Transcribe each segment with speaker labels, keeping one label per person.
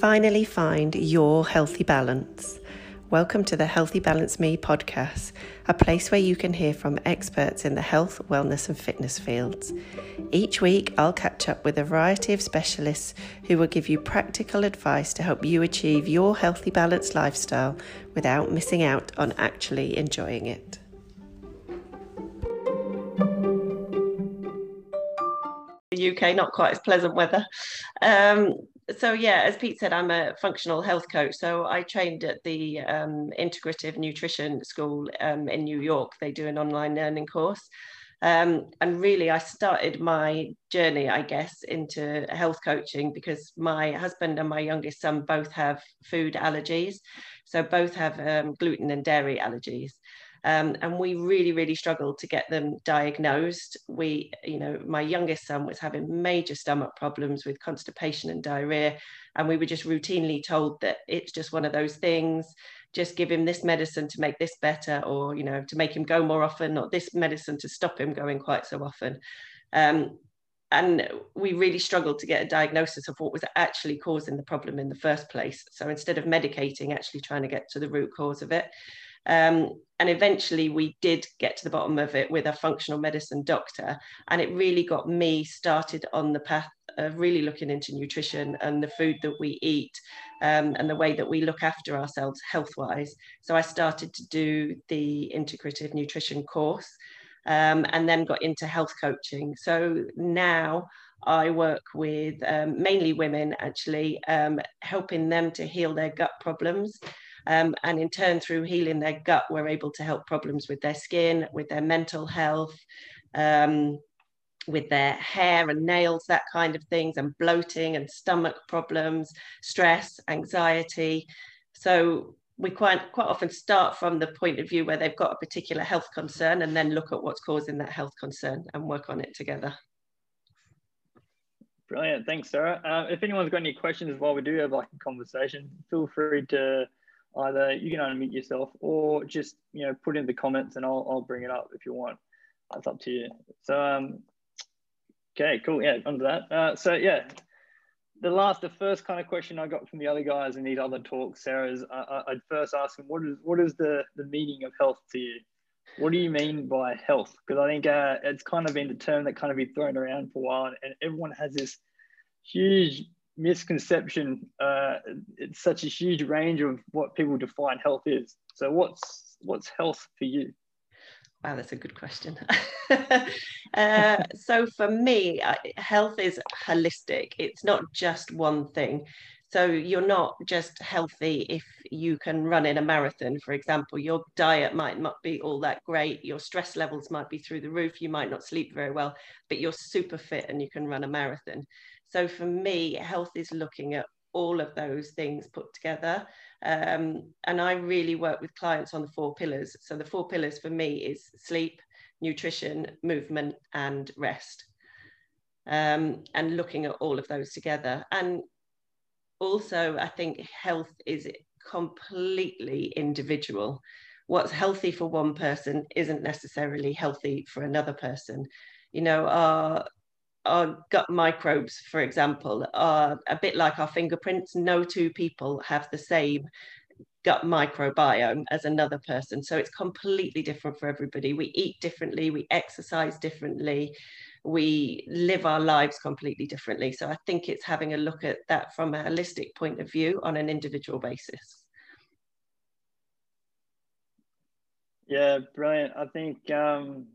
Speaker 1: finally find your healthy balance. Welcome to the Healthy Balance Me podcast, a place where you can hear from experts in the health, wellness, and fitness fields. Each week, I'll catch up with a variety of specialists who will give you practical advice to help you achieve your healthy, balanced lifestyle without missing out on actually enjoying it. The UK, not quite as pleasant weather. Um, so yeah, as Pete said, I'm a functional health coach. So I trained at the um, Integrative Nutrition School um, in New York. They do an online learning course. Um, and really, I started my journey, I guess, into health coaching because my husband and my youngest son both have food allergies. So both have um, gluten and dairy allergies. Um, and we really, really struggled to get them diagnosed. We, you know, my youngest son was having major stomach problems with constipation and diarrhea, and we were just routinely told that it's just one of those things. Just give him this medicine to make this better, or you know, to make him go more often, or this medicine to stop him going quite so often. Um, and we really struggled to get a diagnosis of what was actually causing the problem in the first place. So instead of medicating, actually trying to get to the root cause of it. Um, and eventually we did get to the bottom of it with a functional medicine doctor. And it really got me started on the path of really looking into nutrition and the food that we eat um, and the way that we look after ourselves health wise. So I started to do the integrative nutrition course um, and then got into health coaching. So now I work with um, mainly women actually, um, helping them to heal their gut problems. Um, and in turn, through healing their gut, we're able to help problems with their skin, with their mental health, um, with their hair and nails, that kind of things, and bloating and stomach problems, stress, anxiety. So we quite quite often start from the point of view where they've got a particular health concern and then look at what's causing that health concern and work on it together.
Speaker 2: Brilliant, thanks, Sarah. Uh, if anyone's got any questions while we do have like a conversation, feel free to either you can unmute yourself or just you know put in the comments and I'll, I'll bring it up if you want. That's up to you. So um okay cool. Yeah onto that. Uh, so yeah the last the first kind of question I got from the other guys in these other talks Sarah is I, I'd first ask them what is what is the the meaning of health to you? What do you mean by health? Because I think uh, it's kind of been the term that kind of been thrown around for a while and everyone has this huge misconception. Uh, it's such a huge range of what people define health is. So what's what's health for you?
Speaker 1: Wow, that's a good question. uh, so for me, health is holistic. It's not just one thing. So you're not just healthy if you can run in a marathon, for example. Your diet might not be all that great. Your stress levels might be through the roof. You might not sleep very well, but you're super fit and you can run a marathon. So for me, health is looking at all of those things put together. Um, and I really work with clients on the four pillars. So the four pillars for me is sleep, nutrition, movement, and rest. Um, and looking at all of those together. And also, I think health is completely individual. What's healthy for one person isn't necessarily healthy for another person. You know, our our gut microbes, for example, are a bit like our fingerprints. No two people have the same gut microbiome as another person. So it's completely different for everybody. We eat differently, we exercise differently, we live our lives completely differently. So I think it's having a look at that from a holistic point of view on an individual basis.
Speaker 2: Yeah, brilliant. I think um,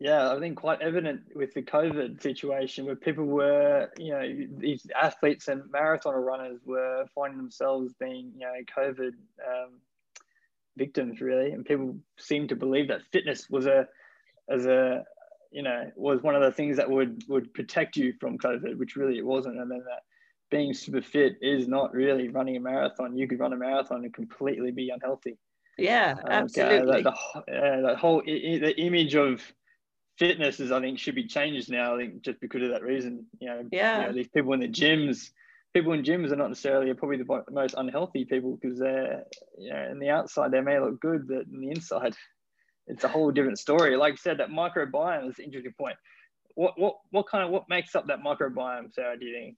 Speaker 2: yeah, I think quite evident with the COVID situation where people were, you know, these athletes and marathon runners were finding themselves being, you know, COVID um, victims really, and people seem to believe that fitness was a, as a, you know, was one of the things that would would protect you from COVID, which really it wasn't, and then that being super fit is not really running a marathon. You could run a marathon and completely be unhealthy.
Speaker 1: Yeah, absolutely.
Speaker 2: Uh, that, the, uh, that whole the image of fitness is I think should be changed now. I think just because of that reason, you know,
Speaker 1: yeah,
Speaker 2: you know, these people in the gyms, people in gyms are not necessarily probably the most unhealthy people because they're, you know, in the outside they may look good, but in the inside, it's a whole different story. Like I said, that microbiome is an interesting point. What what what kind of what makes up that microbiome, Sarah? Do you think?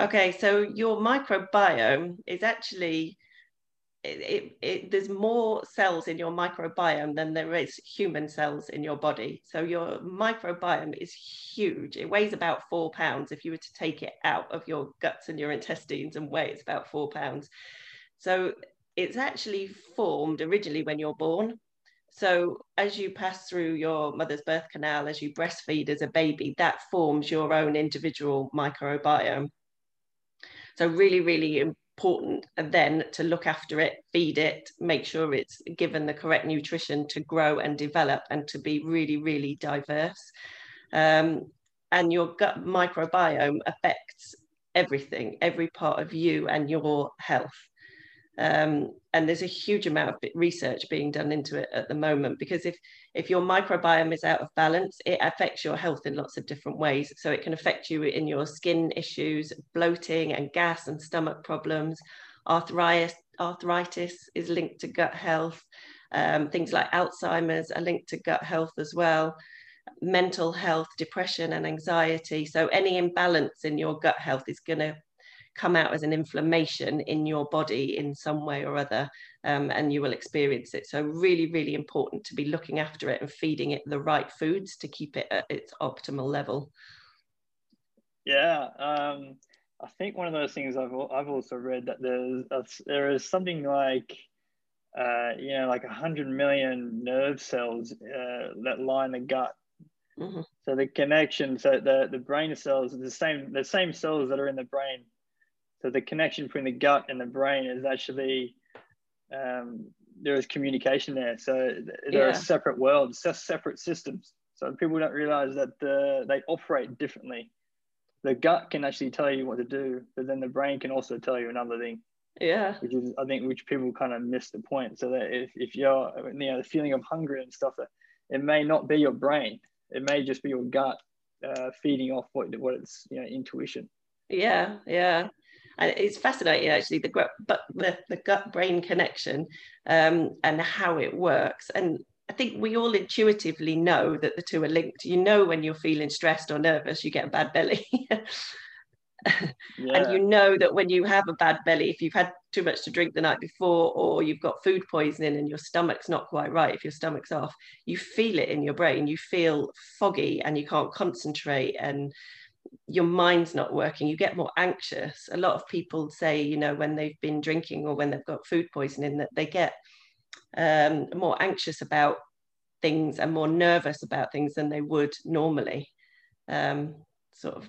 Speaker 1: Okay, so your microbiome is actually it, it, there's more cells in your microbiome than there is human cells in your body. So your microbiome is huge. It weighs about four pounds. If you were to take it out of your guts and your intestines and weigh, it's about four pounds. So it's actually formed originally when you're born. So as you pass through your mother's birth canal, as you breastfeed as a baby, that forms your own individual microbiome. So really, really important then to look after it, feed it, make sure it's given the correct nutrition to grow and develop and to be really, really diverse. Um, and your gut microbiome affects everything, every part of you and your health. Um, and there's a huge amount of research being done into it at the moment because if if your microbiome is out of balance, it affects your health in lots of different ways. So it can affect you in your skin issues, bloating and gas and stomach problems. Arthritis, arthritis is linked to gut health. Um, things like Alzheimer's are linked to gut health as well. Mental health, depression, and anxiety. So any imbalance in your gut health is going to come out as an inflammation in your body in some way or other, um, and you will experience it. So, really, really important to be looking after it and feeding it the right foods to keep it at its optimal level.
Speaker 2: Yeah, um, I think one of those things I've I've also read that there's a, there is something like uh, you know like a hundred million nerve cells uh, that line the gut. Mm-hmm. So the connection, so the the brain cells, the same the same cells that are in the brain so the connection between the gut and the brain is actually um, there is communication there. So there yeah. are separate worlds, separate systems. So people don't realize that the, they operate differently. The gut can actually tell you what to do, but then the brain can also tell you another thing.
Speaker 1: Yeah.
Speaker 2: Which is, I think, which people kind of miss the point. So that if, if you're, you know, the feeling of hunger and stuff, it may not be your brain. It may just be your gut uh, feeding off what, what it's, you know, intuition.
Speaker 1: Yeah. Yeah and it's fascinating actually the gut but the, the gut brain connection um, and how it works and I think we all intuitively know that the two are linked. You know when you're feeling stressed or nervous, you get a bad belly. yeah. And you know that when you have a bad belly, if you've had too much to drink the night before, or you've got food poisoning and your stomach's not quite right, if your stomach's off, you feel it in your brain. You feel foggy and you can't concentrate and your mind's not working, you get more anxious. A lot of people say, you know, when they've been drinking or when they've got food poisoning, that they get um, more anxious about things and more nervous about things than they would normally. Um, sort of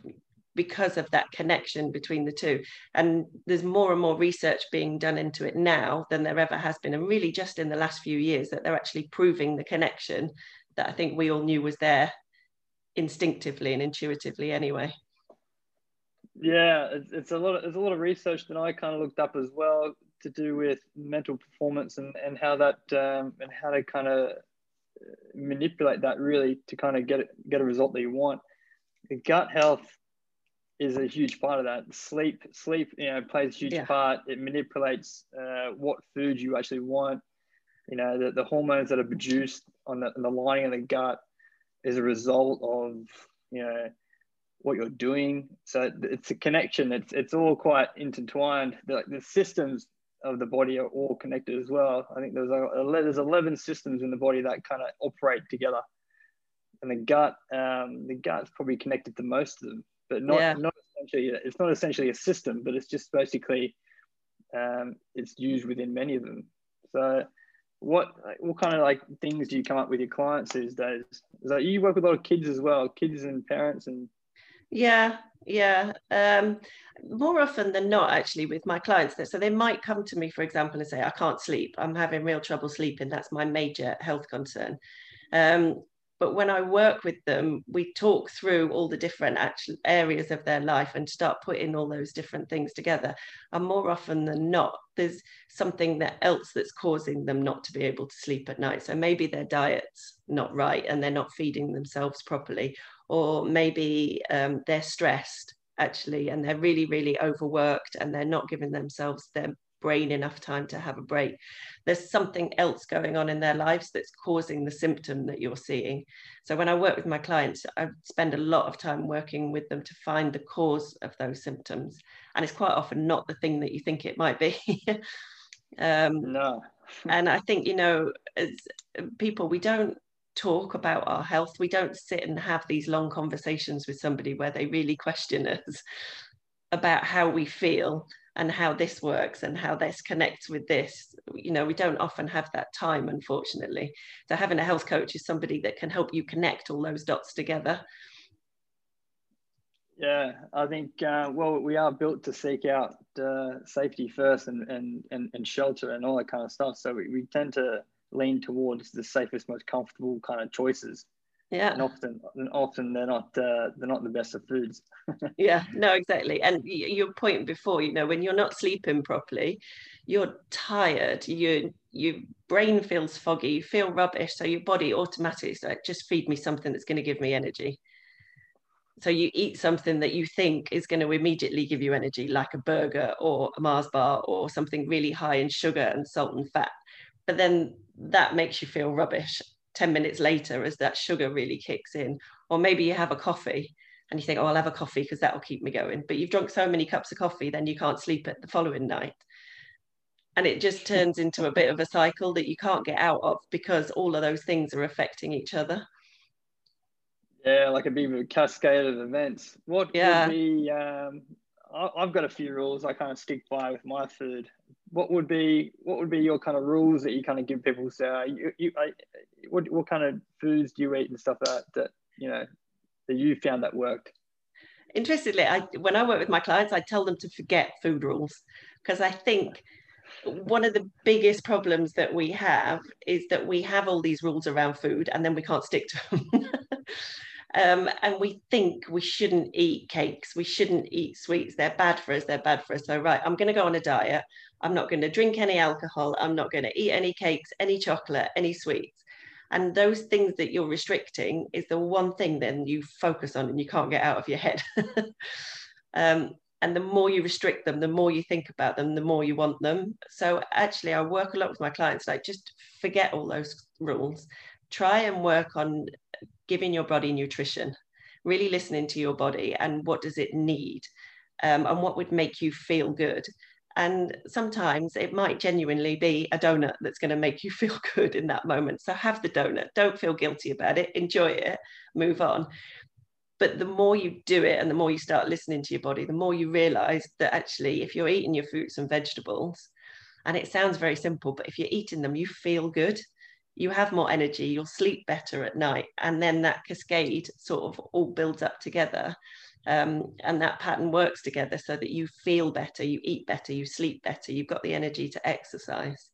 Speaker 1: because of that connection between the two. And there's more and more research being done into it now than there ever has been. And really, just in the last few years, that they're actually proving the connection that I think we all knew was there instinctively and intuitively anyway.
Speaker 2: Yeah, it's, it's a lot. Of, there's a lot of research that I kind of looked up as well to do with mental performance and, and how that um, and how to kind of manipulate that really to kind of get it, get a result that you want. The gut health is a huge part of that. Sleep, sleep, you know, plays a huge yeah. part. It manipulates uh, what food you actually want. You know, the, the hormones that are produced on the, on the lining of the gut is a result of you know what you're doing. So it's a connection. It's it's all quite intertwined. The, like the systems of the body are all connected as well. I think there's a, there's 11 systems in the body that kind of operate together, and the gut um, the gut's probably connected to most of them, but not yeah. not essentially. It's not essentially a system, but it's just basically um, it's used within many of them. So what what kind of like things do you come up with your clients these days? Is that you work with a lot of kids as well, kids and parents and
Speaker 1: yeah, yeah. Um, more often than not, actually, with my clients, so they might come to me, for example, and say, "I can't sleep. I'm having real trouble sleeping. That's my major health concern." Um, but when I work with them, we talk through all the different actual areas of their life and start putting all those different things together. And more often than not, there's something that else that's causing them not to be able to sleep at night. So maybe their diet's not right and they're not feeding themselves properly, or maybe um, they're stressed actually and they're really, really overworked and they're not giving themselves their brain enough time to have a break. There's something else going on in their lives that's causing the symptom that you're seeing. So when I work with my clients, I spend a lot of time working with them to find the cause of those symptoms. And it's quite often not the thing that you think it might be.
Speaker 2: um, no.
Speaker 1: and I think, you know, as people, we don't talk about our health. We don't sit and have these long conversations with somebody where they really question us about how we feel and how this works and how this connects with this. You know, we don't often have that time, unfortunately. So having a health coach is somebody that can help you connect all those dots together.
Speaker 2: Yeah, I think uh, well, we are built to seek out uh, safety first and, and and and shelter and all that kind of stuff. So we, we tend to lean towards the safest, most comfortable kind of choices.
Speaker 1: Yeah.
Speaker 2: And often, and often they're not uh, they're not the best of foods.
Speaker 1: yeah. No, exactly. And your point before, you know, when you're not sleeping properly, you're tired. You your brain feels foggy. You feel rubbish. So your body automatically is like, just feed me something that's going to give me energy. So you eat something that you think is going to immediately give you energy, like a burger or a Mars bar or something really high in sugar and salt and fat but then that makes you feel rubbish 10 minutes later as that sugar really kicks in. Or maybe you have a coffee and you think oh i'll have a coffee because that'll keep me going. But you've drunk so many cups of coffee then you can't sleep at the following night. And it just turns into a bit of a cycle that you can't get out of because all of those things are affecting each other.
Speaker 2: Yeah like a bit of a cascade of events. What yeah. would be um, I've got a few rules I kind of stick by with my food what would be what would be your kind of rules that you kind of give people? So you, you I, what what kind of foods do you eat and stuff that that you know that you found that worked?
Speaker 1: Interestingly, I when I work with my clients, I tell them to forget food rules because I think one of the biggest problems that we have is that we have all these rules around food and then we can't stick to them. Um, and we think we shouldn't eat cakes, we shouldn't eat sweets, they're bad for us, they're bad for us. So, right, I'm going to go on a diet. I'm not going to drink any alcohol. I'm not going to eat any cakes, any chocolate, any sweets. And those things that you're restricting is the one thing then you focus on and you can't get out of your head. um, and the more you restrict them, the more you think about them, the more you want them. So actually, I work a lot with my clients, like just forget all those rules. Try and work on giving your body nutrition, really listening to your body and what does it need um, and what would make you feel good. And sometimes it might genuinely be a donut that's going to make you feel good in that moment. So have the donut. Don't feel guilty about it. Enjoy it. Move on. But the more you do it and the more you start listening to your body, the more you realize that actually, if you're eating your fruits and vegetables, and it sounds very simple, but if you're eating them, you feel good you have more energy, you'll sleep better at night. And then that cascade sort of all builds up together. Um, and that pattern works together so that you feel better, you eat better, you sleep better, you've got the energy to exercise.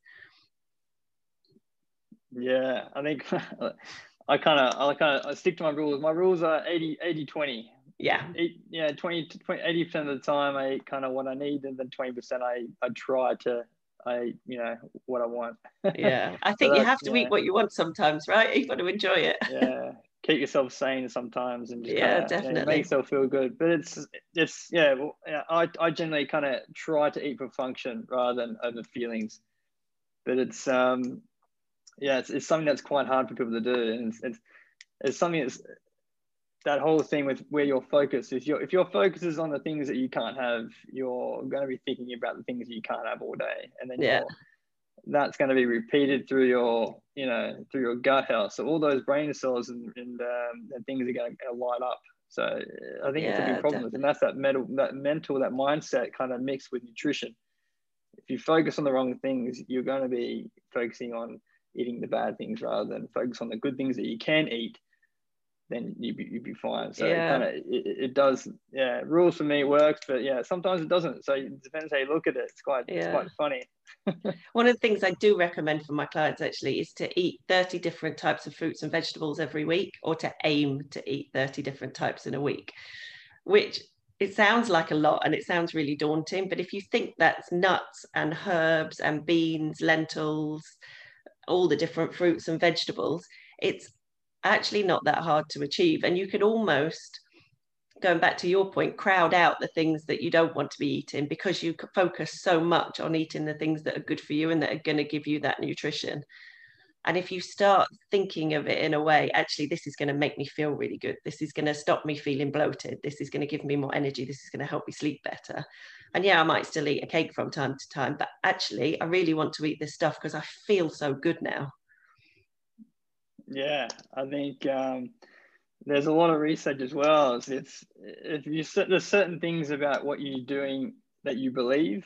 Speaker 2: Yeah, I think I kind of I kind of I stick to my rules. My rules are 80 80 20.
Speaker 1: Yeah.
Speaker 2: Eight, yeah, 20 20, 80% of the time I eat kind of what I need and then 20% I I try to I, you know, what I want.
Speaker 1: yeah, I think so you have to yeah. eat what you want sometimes, right? You've got to enjoy it.
Speaker 2: yeah, keep yourself sane sometimes, and
Speaker 1: just yeah, kinda, definitely you know,
Speaker 2: make yourself feel good. But it's, it's, yeah, well, yeah I, I generally kind of try to eat for function rather than over feelings. But it's, um, yeah, it's, it's something that's quite hard for people to do, and it's, it's, it's something that's that whole thing with where your focus is. Your, if your focus is on the things that you can't have, you're going to be thinking about the things you can't have all day, and then yeah. that's going to be repeated through your, you know, through your gut health. So all those brain cells and, and, um, and things are going to light up. So I think yeah, it's a big problem, definitely. and that's that mental, that mental, that mindset kind of mixed with nutrition. If you focus on the wrong things, you're going to be focusing on eating the bad things rather than focus on the good things that you can eat then you'd be, you'd be fine. So yeah. kind of it, it, does. Yeah, rules for me works, but yeah, sometimes it doesn't. So it depends how you look at it. It's quite yeah. it's quite funny.
Speaker 1: One of the things I do recommend for my clients actually is to eat 30 different types of fruits and vegetables every week, or to aim to eat 30 different types in a week, which it sounds like a lot and it sounds really daunting. But if you think that's nuts and herbs and beans, lentils, all the different fruits and vegetables, it's actually not that hard to achieve. And you could almost going back to your point, crowd out the things that you don't want to be eating because you focus so much on eating the things that are good for you and that are going to give you that nutrition. And if you start thinking of it in a way, actually, this is going to make me feel really good. This is going to stop me feeling bloated. This is going to give me more energy. This is going to help me sleep better. And yeah, I might still eat a cake from time to time, but actually, I really want to eat this stuff because I feel so good now.
Speaker 2: Yeah, I think um, there's a lot of research as well. It's, it's if you there's certain things about what you're doing that you believe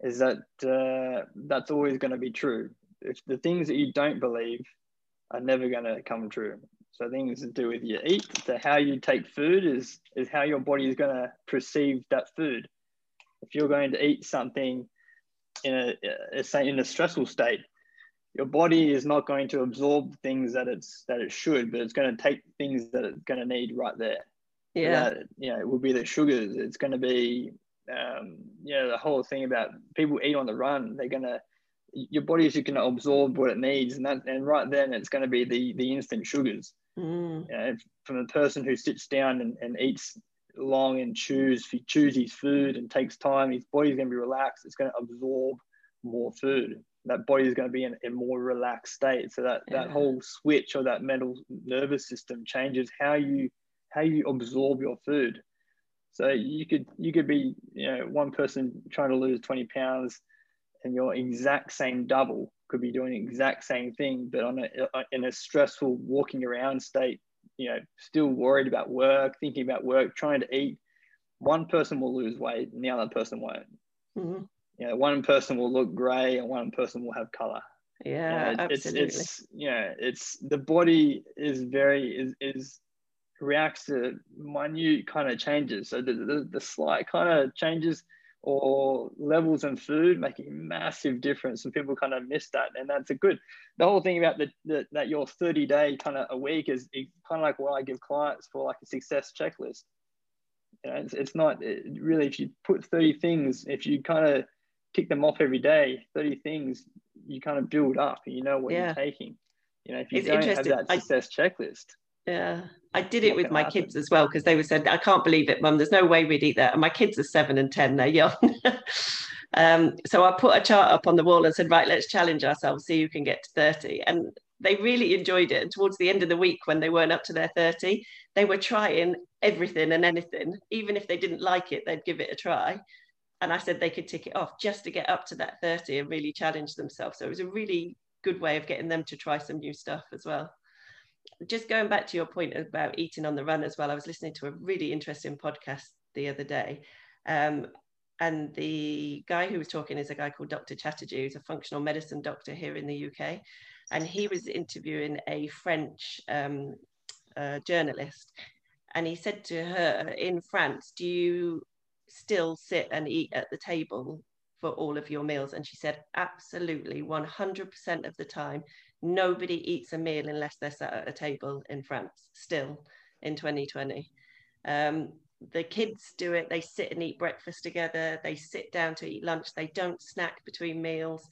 Speaker 2: is that uh, that's always going to be true if the things that you don't believe are never going to come true. So things to do with your eat, to how you take food is is how your body is going to perceive that food. If you're going to eat something in a in a stressful state, your body is not going to absorb things that it's that it should, but it's going to take things that it's going to need right there.
Speaker 1: Yeah,
Speaker 2: that, you know, it will be the sugars. It's going to be um, you know the whole thing about people eat on the run. They're going to your body is going to absorb what it needs, and that and right then it's going to be the the instant sugars.
Speaker 1: Mm.
Speaker 2: You know, from the person who sits down and, and eats long and chews chews his food and takes time, his body's going to be relaxed. It's going to absorb more food. That body is going to be in a more relaxed state. So that yeah. that whole switch or that mental nervous system changes how you how you absorb your food. So you could you could be you know one person trying to lose 20 pounds and your exact same double could be doing the exact same thing, but on a, uh, in a stressful walking around state, you know, still worried about work, thinking about work, trying to eat. One person will lose weight and the other person won't.
Speaker 1: Mm-hmm.
Speaker 2: You know, one person will look grey and one person will have color.
Speaker 1: Yeah,
Speaker 2: you know,
Speaker 1: absolutely.
Speaker 2: It's, it's, you know, it's the body is very, is, is reacts to minute kind of changes. So the, the, the slight kind of changes or levels in food making massive difference and people kind of miss that and that's a good the whole thing about the, the that your 30 day kind of a week is kind of like what i give clients for like a success checklist you know it's, it's not it really if you put 30 things if you kind of tick them off every day 30 things you kind of build up and you know what yeah. you're taking you know if you it's don't have that success I, checklist
Speaker 1: yeah, I did it with my happen? kids as well because they were said, "I can't believe it, Mum. There's no way we'd eat that." And my kids are seven and ten; they're young. um, so I put a chart up on the wall and said, "Right, let's challenge ourselves, see who can get to 30." And they really enjoyed it. And towards the end of the week, when they weren't up to their 30, they were trying everything and anything. Even if they didn't like it, they'd give it a try. And I said they could tick it off just to get up to that 30 and really challenge themselves. So it was a really good way of getting them to try some new stuff as well just going back to your point about eating on the run as well, I was listening to a really interesting podcast the other day. Um, and the guy who was talking is a guy called Dr. Chatterjee, who's a functional medicine doctor here in the UK. And he was interviewing a French um, uh, journalist. And he said to her, In France, do you still sit and eat at the table for all of your meals? And she said, Absolutely, 100% of the time nobody eats a meal unless they're sat at a table in France still in 2020. Um, the kids do it, they sit and eat breakfast together, they sit down to eat lunch, they don't snack between meals.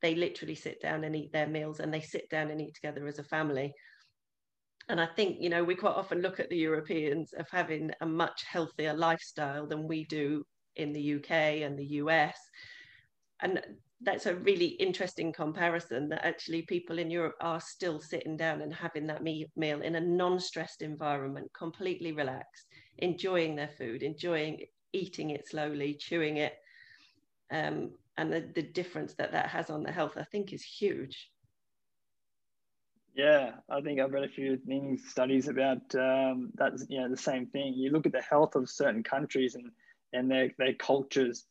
Speaker 1: They literally sit down and eat their meals and they sit down and eat together as a family. And I think, you know, we quite often look at the Europeans of having a much healthier lifestyle than we do in the UK and the US. And that's a really interesting comparison that actually people in Europe are still sitting down and having that meal in a non-stressed environment, completely relaxed, enjoying their food, enjoying eating it slowly, chewing it. Um, and the, the difference that that has on the health, I think, is huge.
Speaker 2: Yeah, I think I've read a few things, studies about um, that's you know the same thing. You look at the health of certain countries and and their their cultures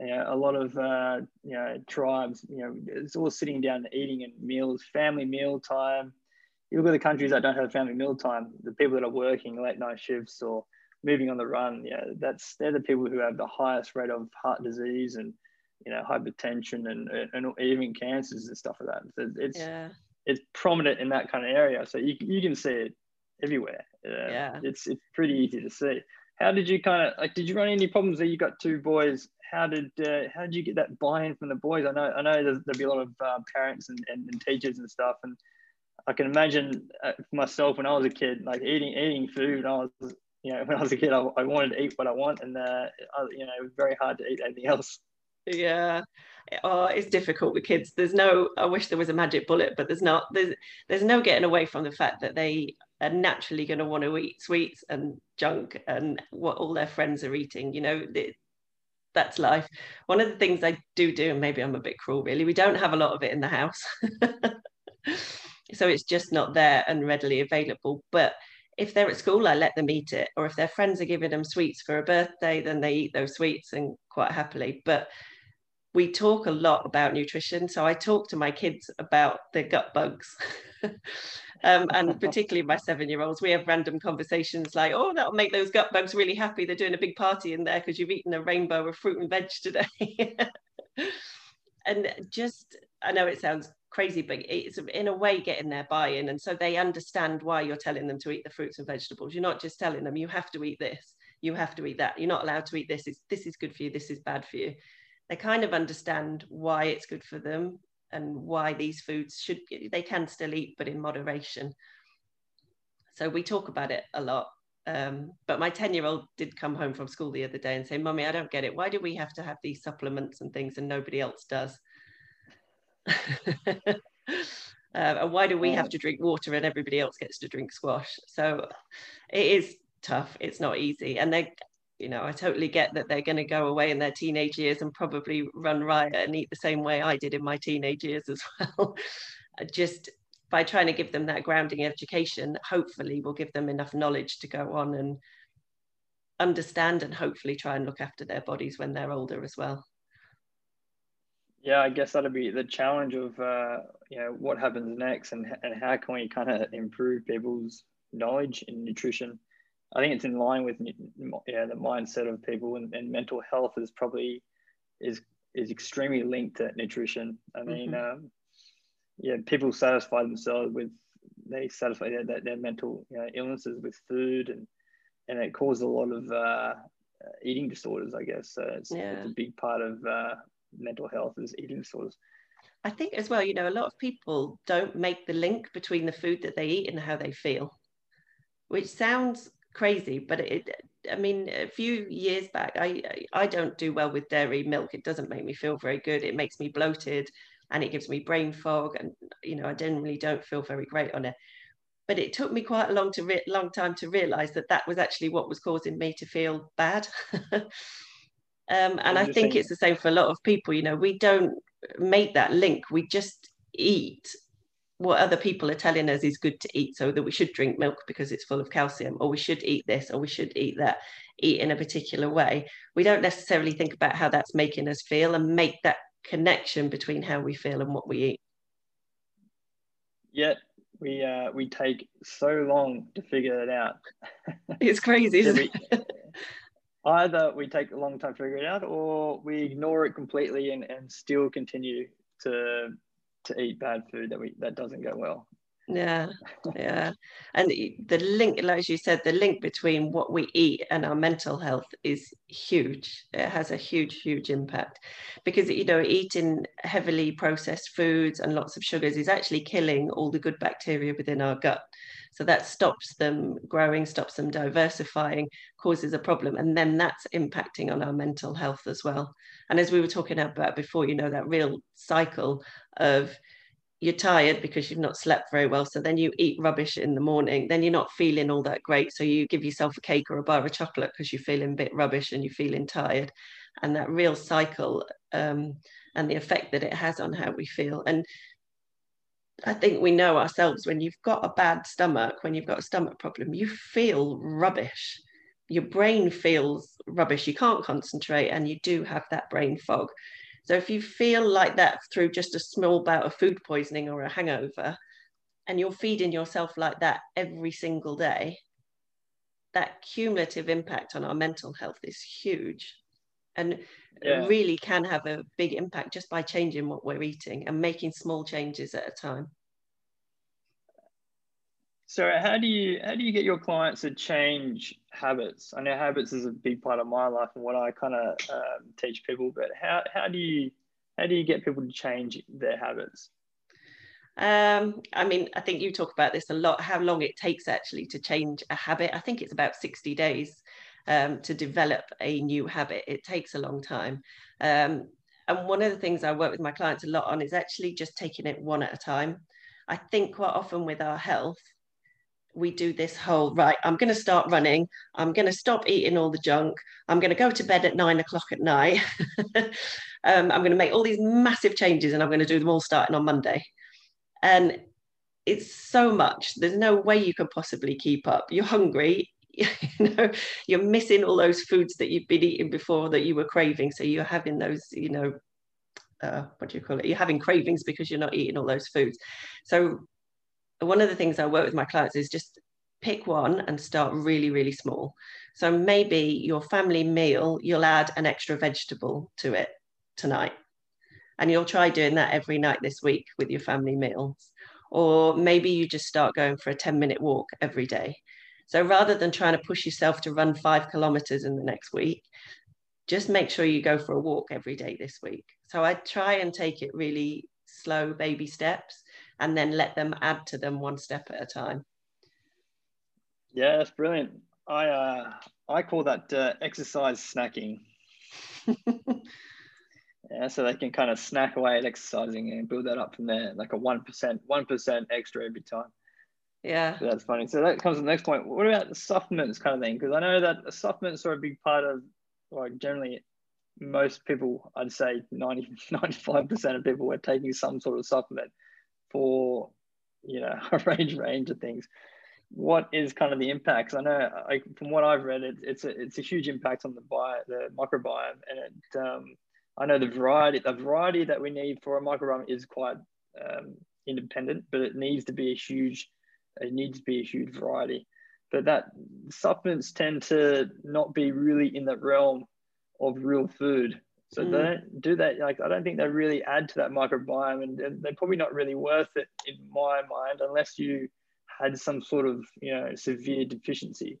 Speaker 2: you know, a lot of uh, you know tribes, you know, it's all sitting down and eating and meals, family meal time. You look at the countries that don't have family meal time, the people that are working late night shifts or moving on the run, yeah, that's they're the people who have the highest rate of heart disease and you know hypertension and and even cancers and stuff like that. So it's
Speaker 1: yeah.
Speaker 2: It's prominent in that kind of area. So you you can see it everywhere. Uh,
Speaker 1: yeah,
Speaker 2: it's it's pretty easy to see. How did you kind of like? Did you run any problems that you got two boys how did uh, how did you get that buy-in from the boys? I know I know there'll be a lot of uh, parents and, and, and, teachers and stuff, and I can imagine uh, myself when I was a kid, like eating eating food. I was you know, when I was a kid, I, I wanted to eat what I want, and uh, I, you know, it was very hard to eat anything else.
Speaker 1: Yeah, oh, it's difficult with kids. There's no. I wish there was a magic bullet, but there's not. There's there's no getting away from the fact that they are naturally going to want to eat sweets and junk and what all their friends are eating. You know, it, that's life. One of the things I do do, and maybe I'm a bit cruel, really. We don't have a lot of it in the house, so it's just not there and readily available. But if they're at school, I let them eat it. Or if their friends are giving them sweets for a birthday, then they eat those sweets and quite happily. But we talk a lot about nutrition. So I talk to my kids about the gut bugs. um, and particularly my seven year olds, we have random conversations like, oh, that'll make those gut bugs really happy. They're doing a big party in there because you've eaten a rainbow of fruit and veg today. and just, I know it sounds crazy, but it's in a way getting their buy in. And so they understand why you're telling them to eat the fruits and vegetables. You're not just telling them, you have to eat this, you have to eat that. You're not allowed to eat this. It's, this is good for you, this is bad for you they kind of understand why it's good for them and why these foods should they can still eat but in moderation. So we talk about it a lot. Um, but my 10 year old did come home from school the other day and say mummy i don't get it. Why do we have to have these supplements and things and nobody else does? Uh, and why do we have to drink water and everybody else gets to drink squash? So it is tough. It's not easy. And they you know, I totally get that they're going to go away in their teenage years and probably run riot and eat the same way I did in my teenage years as well. Just by trying to give them that grounding education, hopefully we'll give them enough knowledge to go on and understand and hopefully try and look after their bodies when they're older as well.
Speaker 2: Yeah, I guess that'll be the challenge of uh, you know what happens next and and how can we kind of improve people's knowledge in nutrition I think it's in line with yeah the mindset of people and, and mental health is probably is is extremely linked to nutrition. I mean, mm-hmm. um, yeah, people satisfy themselves with they satisfy their, their, their mental you know, illnesses with food and and it causes a lot of uh, eating disorders. I guess so. It's, yeah. it's a big part of uh, mental health is eating disorders.
Speaker 1: I think as well, you know, a lot of people don't make the link between the food that they eat and how they feel, which sounds crazy but it i mean a few years back i i don't do well with dairy milk. It doesn't make me feel very good. It makes me bloated and it gives me brain fog and you know i generally don't feel very great on it. But it took me quite a long to re- long time to realize that that was actually what was causing me to feel bad. Um, and i think it's the same for a lot of people. You know we don't make that link. We just eat what other people are telling us is good to eat so that we should drink milk because it's full of calcium or we should eat this or we should eat that eat in a particular way. We don't necessarily think about how that's making us feel and make that connection between how we feel and what we eat.
Speaker 2: Yet we uh, we take so long to figure it out.
Speaker 1: It's crazy isn't it?
Speaker 2: either we take a long time to figure it out or we ignore it completely and, and still continue to to eat bad food that we that doesn't go well.
Speaker 1: Yeah yeah. And the link like you said the link between what we eat and our mental health is huge. It has a huge huge impact because you know eating heavily processed foods and lots of sugars is actually killing all the good bacteria within our gut so that stops them growing stops them diversifying causes a problem and then that's impacting on our mental health as well and as we were talking about before you know that real cycle of you're tired because you've not slept very well. So then you eat rubbish in the morning. Then you're not feeling all that great. So you give yourself a cake or a bar of chocolate because you're feeling a bit rubbish and you're feeling tired. And that real cycle um, and the effect that it has on how we feel. And I think we know ourselves when you've got a bad stomach, when you've got a stomach problem, you feel rubbish. Your brain feels rubbish. You can't concentrate and you do have that brain fog. So if you feel like that through just a small bout of food poisoning or a hangover, and you're feeding yourself like that every single day, that cumulative impact on our mental health is huge and yeah. really can have a big impact just by changing what we're eating and making small changes at a time.
Speaker 2: So how do you how do you get your clients to change habits? I know habits is a big part of my life and what I kind of um, teach people. But how how do you how do you get people to change their habits?
Speaker 1: Um, I mean, I think you talk about this a lot, how long it takes actually to change a habit. I think it's about 60 days um, to develop a new habit. It takes a long time. Um, and one of the things I work with my clients a lot on is actually just taking it one at a time. I think quite often with our health, we do this whole right i'm going to start running. I'm going to stop eating all the junk. I'm going to go to bed at nine o'clock at night. Um, i'm going to make all these massive changes and i'm going to do them all starting on monday. And it's so much. There's no way you can possibly keep up. You're hungry you know you're missing all those foods that you've been eating before that you were craving so you're having those you know uh, what do you call it you're having cravings because you're not eating all those foods so one of the things I work with my clients is just pick one and start really, really small. So maybe your family meal, you'll add an extra vegetable to it tonight. And you'll try doing that every night this week with your family meals. Or maybe you just start going for a 10 minute walk every day. So rather than trying to push yourself to run five kilometers in the next week, just make sure you go for a walk every day this week. So I try and take it really slow baby steps and then let them add to them one step at a time.
Speaker 2: Yeah, that's brilliant. I uh, I call that uh, exercise snacking. yeah, so they can kind of snack away at exercising and build that up from there, like a one percent, one percent extra every time.
Speaker 1: Yeah,
Speaker 2: so that's funny. So that comes to the next point. What about the supplements kind of thing? Because I know that supplements are a big part of, like generally, most people, I'd say 90, 95% of people are taking some sort of supplement for you know a range range of things what is kind of the impacts i know from what i've read it, it's a it's a huge impact on the bio the microbiome and it, um, i know the variety the variety that we need for a microbiome is quite um, independent but it needs to be a huge it needs to be a huge variety but that supplements tend to not be really in the realm of real food so mm. they don't do that. Like I don't think they really add to that microbiome, and they're probably not really worth it in my mind unless you had some sort of you know severe deficiency.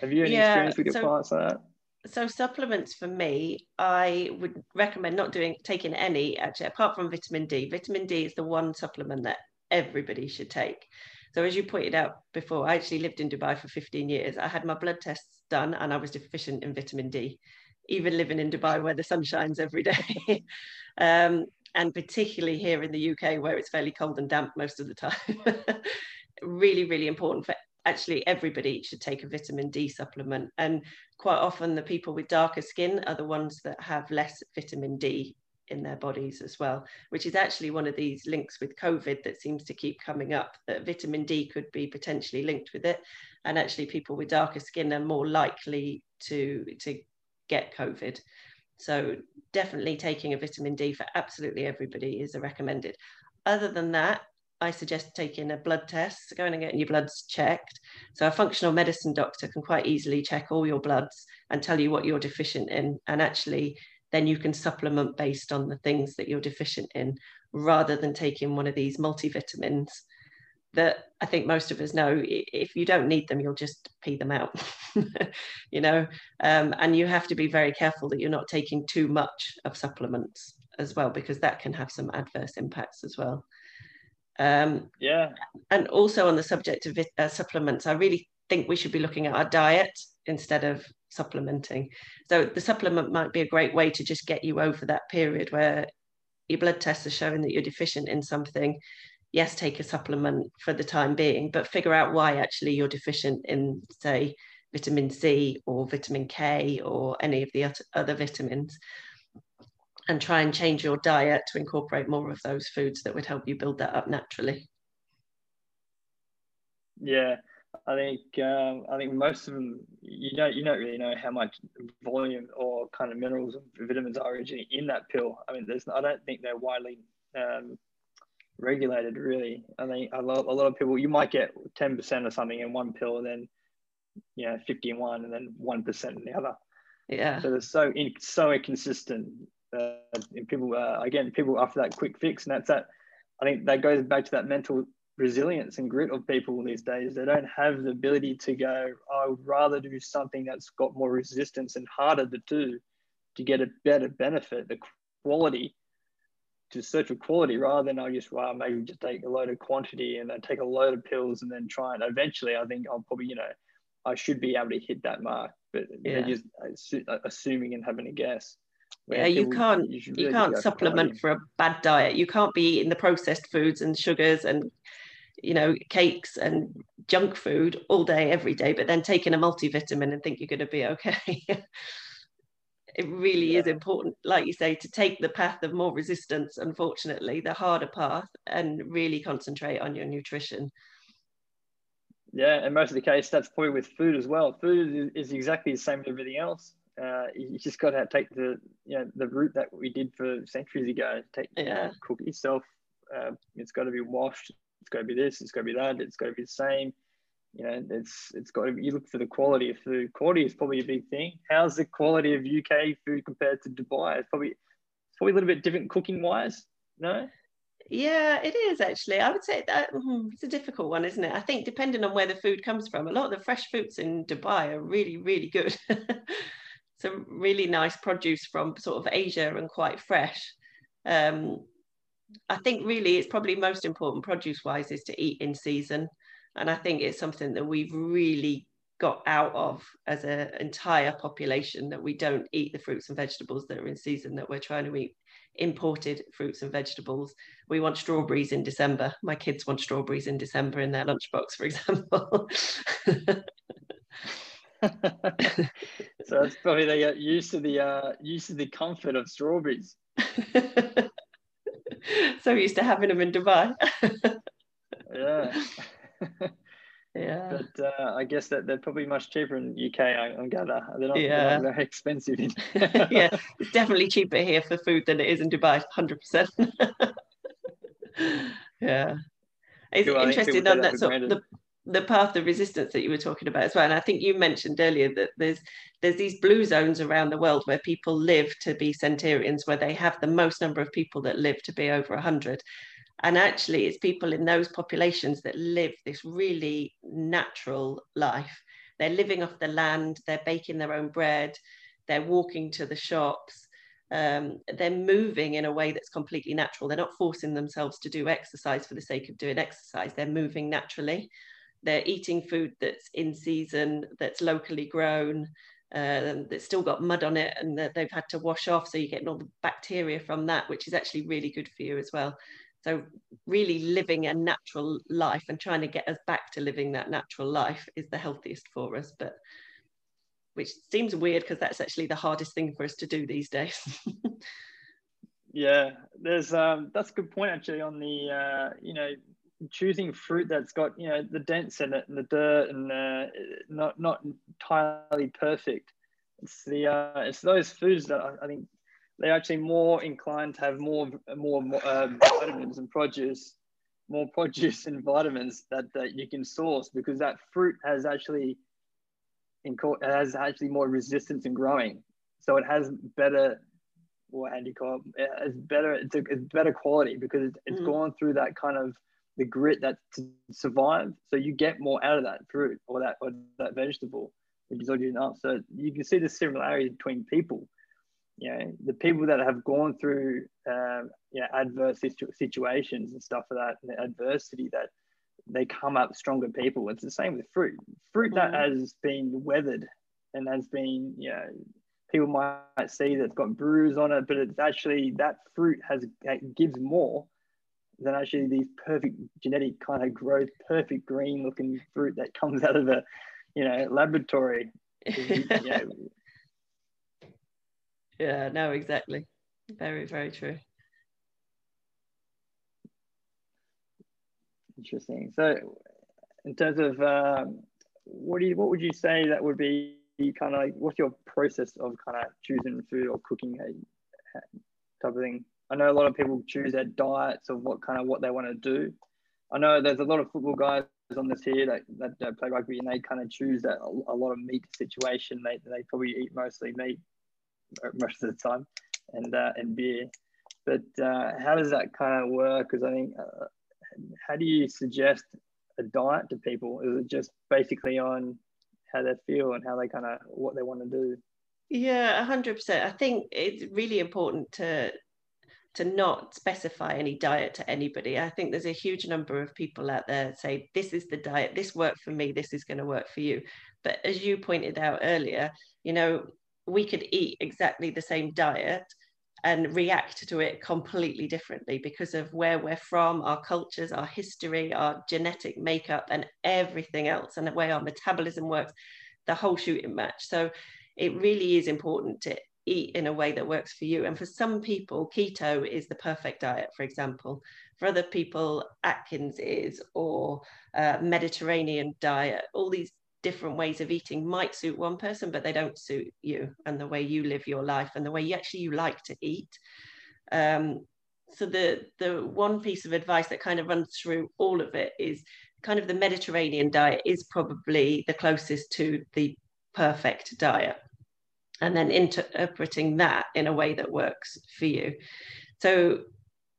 Speaker 2: Have you any yeah, experience with your so, like that?
Speaker 1: So supplements for me, I would recommend not doing taking any actually, apart from vitamin D. Vitamin D is the one supplement that everybody should take. So as you pointed out before, I actually lived in Dubai for 15 years. I had my blood tests done and I was deficient in vitamin D even living in Dubai where the sun shines every day. um, and particularly here in the UK where it's fairly cold and damp most of the time. really, really important for actually everybody should take a vitamin D supplement. And quite often the people with darker skin are the ones that have less vitamin D in their bodies as well, which is actually one of these links with COVID that seems to keep coming up that vitamin D could be potentially linked with it. And actually people with darker skin are more likely to, to get COVID. So definitely taking a vitamin D for absolutely everybody is recommended. Other than that, I suggest taking a blood test, going and getting your bloods checked. So a functional medicine doctor can quite easily check all your bloods and tell you what you're deficient in. And actually, then you can supplement based on the things that you're deficient in rather than taking one of these multivitamins that I think most of us know if you don't need them, you'll just pee them out, you know, um, and you have to be very careful that you're not taking too much of supplements as well, because that can have some adverse impacts as well. Um,
Speaker 2: yeah.
Speaker 1: And also on the subject of uh, supplements, I really think we should be looking at our diet instead of supplementing. So the supplement might be a great way to just get you over that period where your blood tests are showing that you're deficient in something yes, take a supplement for the time being, but figure out why actually you're deficient in, say, vitamin C or vitamin K or any of the other vitamins, and try and change your diet to incorporate more of those foods that would help you build that up naturally.
Speaker 2: Yeah, I think um, I think most of them you don't you don't really know how much volume or kind of minerals and vitamins are originally in that pill. I mean, there's I don't think they're widely um, regulated really. I think a lot, a lot of people, you might get 10% or something in one pill and then, you know, 51 and then 1% in the other.
Speaker 1: Yeah.
Speaker 2: So they're so, in, so inconsistent. Uh, and people, uh, again, people after that quick fix and that's that. I think that goes back to that mental resilience and grit of people these days. They don't have the ability to go, oh, I would rather do something that's got more resistance and harder to do to get a better benefit. The quality to search for quality rather than I just well maybe just take a load of quantity and then take a load of pills and then try and eventually I think I'll probably you know I should be able to hit that mark, but yeah. just uh, assuming and having a guess.
Speaker 1: Yeah, you can't you, you can't supplement for a bad diet. You can't be eating the processed foods and sugars and you know cakes and junk food all day every day, but then taking a multivitamin and think you're going to be okay. it really yeah. is important, like you say, to take the path of more resistance. Unfortunately, the harder path, and really concentrate on your nutrition.
Speaker 2: Yeah, and most of the case, that's probably with food as well. Food is, is exactly the same as everything else. Uh, you just got to take the you know the route that we did for centuries ago. Take yeah. You know, cook yourself. Uh, it's got to be washed. It's got to be this. It's got to be that. It's got to be the same. You know, it's it's got to. Be, you look for the quality of food. Quality is probably a big thing. How's the quality of UK food compared to Dubai? It's probably it's probably a little bit different cooking wise. No.
Speaker 1: Yeah, it is actually. I would say that mm, it's a difficult one, isn't it? I think depending on where the food comes from, a lot of the fresh fruits in Dubai are really, really good. Some really nice produce from sort of Asia and quite fresh. Um, I think really it's probably most important produce wise is to eat in season. And I think it's something that we've really got out of as an entire population that we don't eat the fruits and vegetables that are in season that we're trying to eat imported fruits and vegetables. We want strawberries in December. My kids want strawberries in December in their lunchbox, for example.
Speaker 2: so that's probably they get used to the uh, used to the comfort of strawberries.
Speaker 1: so used to having them in Dubai.
Speaker 2: yeah.
Speaker 1: Yeah.
Speaker 2: But uh, I guess that they're probably much cheaper in UK. I, I gather they're not, yeah. they're not very expensive.
Speaker 1: yeah, it's definitely cheaper here for food than it is in Dubai. Hundred percent. Yeah, it's cool, interesting on that sort of the, the path of resistance that you were talking about as well. And I think you mentioned earlier that there's there's these blue zones around the world where people live to be centenarians, where they have the most number of people that live to be over 100. And actually, it's people in those populations that live this really natural life. They're living off the land, they're baking their own bread, they're walking to the shops, um, they're moving in a way that's completely natural. They're not forcing themselves to do exercise for the sake of doing exercise, they're moving naturally. They're eating food that's in season, that's locally grown, uh, that's still got mud on it and that they've had to wash off. So you're getting all the bacteria from that, which is actually really good for you as well. So, really living a natural life and trying to get us back to living that natural life is the healthiest for us. But which seems weird because that's actually the hardest thing for us to do these days.
Speaker 2: yeah, there's um, that's a good point actually on the uh, you know choosing fruit that's got you know the dents in it and the dirt and uh, not not entirely perfect. It's the uh, it's those foods that I, I think they're actually more inclined to have more more uh, vitamins and produce, more produce and vitamins that, that you can source because that fruit has actually in c has actually more resistance in growing, so it has better or anti it's better it's, a, it's better quality because it's, it's mm. gone through that kind of the grit that to survive. So you get more out of that fruit or that or that vegetable, which is oddly enough. So you can see the similarity between people you know the people that have gone through um, you know adverse situ- situations and stuff like that and adversity that they come up stronger people it's the same with fruit fruit that mm-hmm. has been weathered and has been you know people might see that's got bruise on it but it's actually that fruit has gives more than actually these perfect genetic kind of growth perfect green looking fruit that comes out of a you know laboratory. You know,
Speaker 1: yeah no exactly. Very very true.
Speaker 2: Interesting. So in terms of um, what do you what would you say that would be kind of like what's your process of kind of choosing food or cooking a type of thing i know a lot of people choose their diets of what kind of what they want to do i know there's a lot of football guys on this here that, that, play rugby and they kind of choose that a, a lot of meat situation they, they probably eat mostly meat most of the time, and uh, and beer. But uh, how does that kind of work? Because I think, uh, how do you suggest a diet to people? Is it just basically on how they feel and how they kind of what they want to do?
Speaker 1: Yeah, hundred percent. I think it's really important to to not specify any diet to anybody. I think there's a huge number of people out there say, this is the diet, this worked for me, this is going to work for you. But as you pointed out earlier, you know, we could eat exactly the same diet and react to it completely differently because of where we're from, our cultures, our history, our genetic makeup, and everything else, and the way our metabolism works, the whole shooting match. So it really is important to eat in a way that works for you. And for some people, keto is the perfect diet, for example. For other people, Atkins is, or uh, Mediterranean diet. All these different ways of eating might suit one person, but they don't suit you and the way you live your life and the way you actually you like to eat. Um, so the the one piece of advice that kind of runs through all of it is kind of the Mediterranean diet is probably the closest to the perfect diet and then interpreting that in a way that works for you. So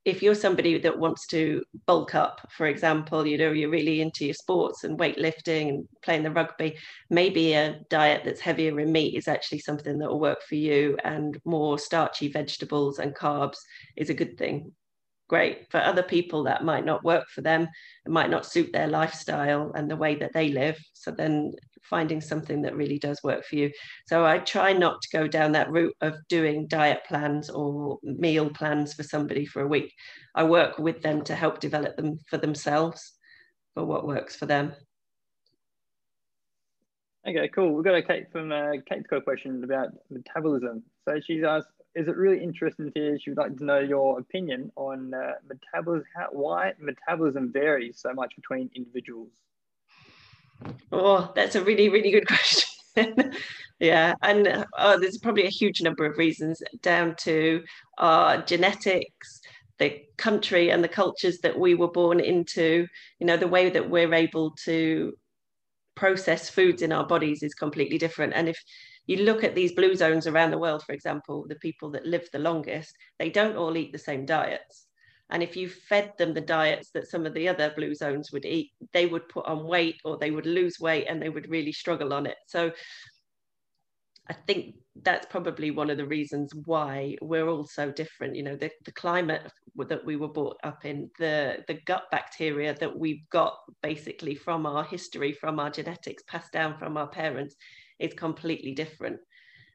Speaker 1: if you're somebody that wants to bulk up, for example, you know, you're really into your sports and weightlifting and playing the rugby, maybe a diet that's heavier in meat is actually something that will work for you and more starchy vegetables and carbs is a good thing great. For other people, that might not work for them. It might not suit their lifestyle and the way that they live. So then finding something that really does work for you. So I try not to go down that route of doing diet plans or meal plans for somebody for a week. I work with them to help develop them for themselves for what works for them.
Speaker 2: Okay, cool. We've got a Kate from uh, Kate's got a question about metabolism. So she's asked, is it really interesting to hear? She would like to know your opinion on uh, metabolism, how, why metabolism varies so much between individuals.
Speaker 1: Oh, that's a really, really good question. yeah, and uh, there's probably a huge number of reasons down to our genetics, the country and the cultures that we were born into, you know, the way that we're able to process foods in our bodies is completely different. And if you look at these blue zones around the world, for example, the people that live the longest, they don't all eat the same diets. And if you fed them the diets that some of the other blue zones would eat, they would put on weight or they would lose weight and they would really struggle on it. So I think that's probably one of the reasons why we're all so different. You know, the, the climate that we were brought up in, the, the gut bacteria that we've got basically from our history, from our genetics passed down from our parents is completely different.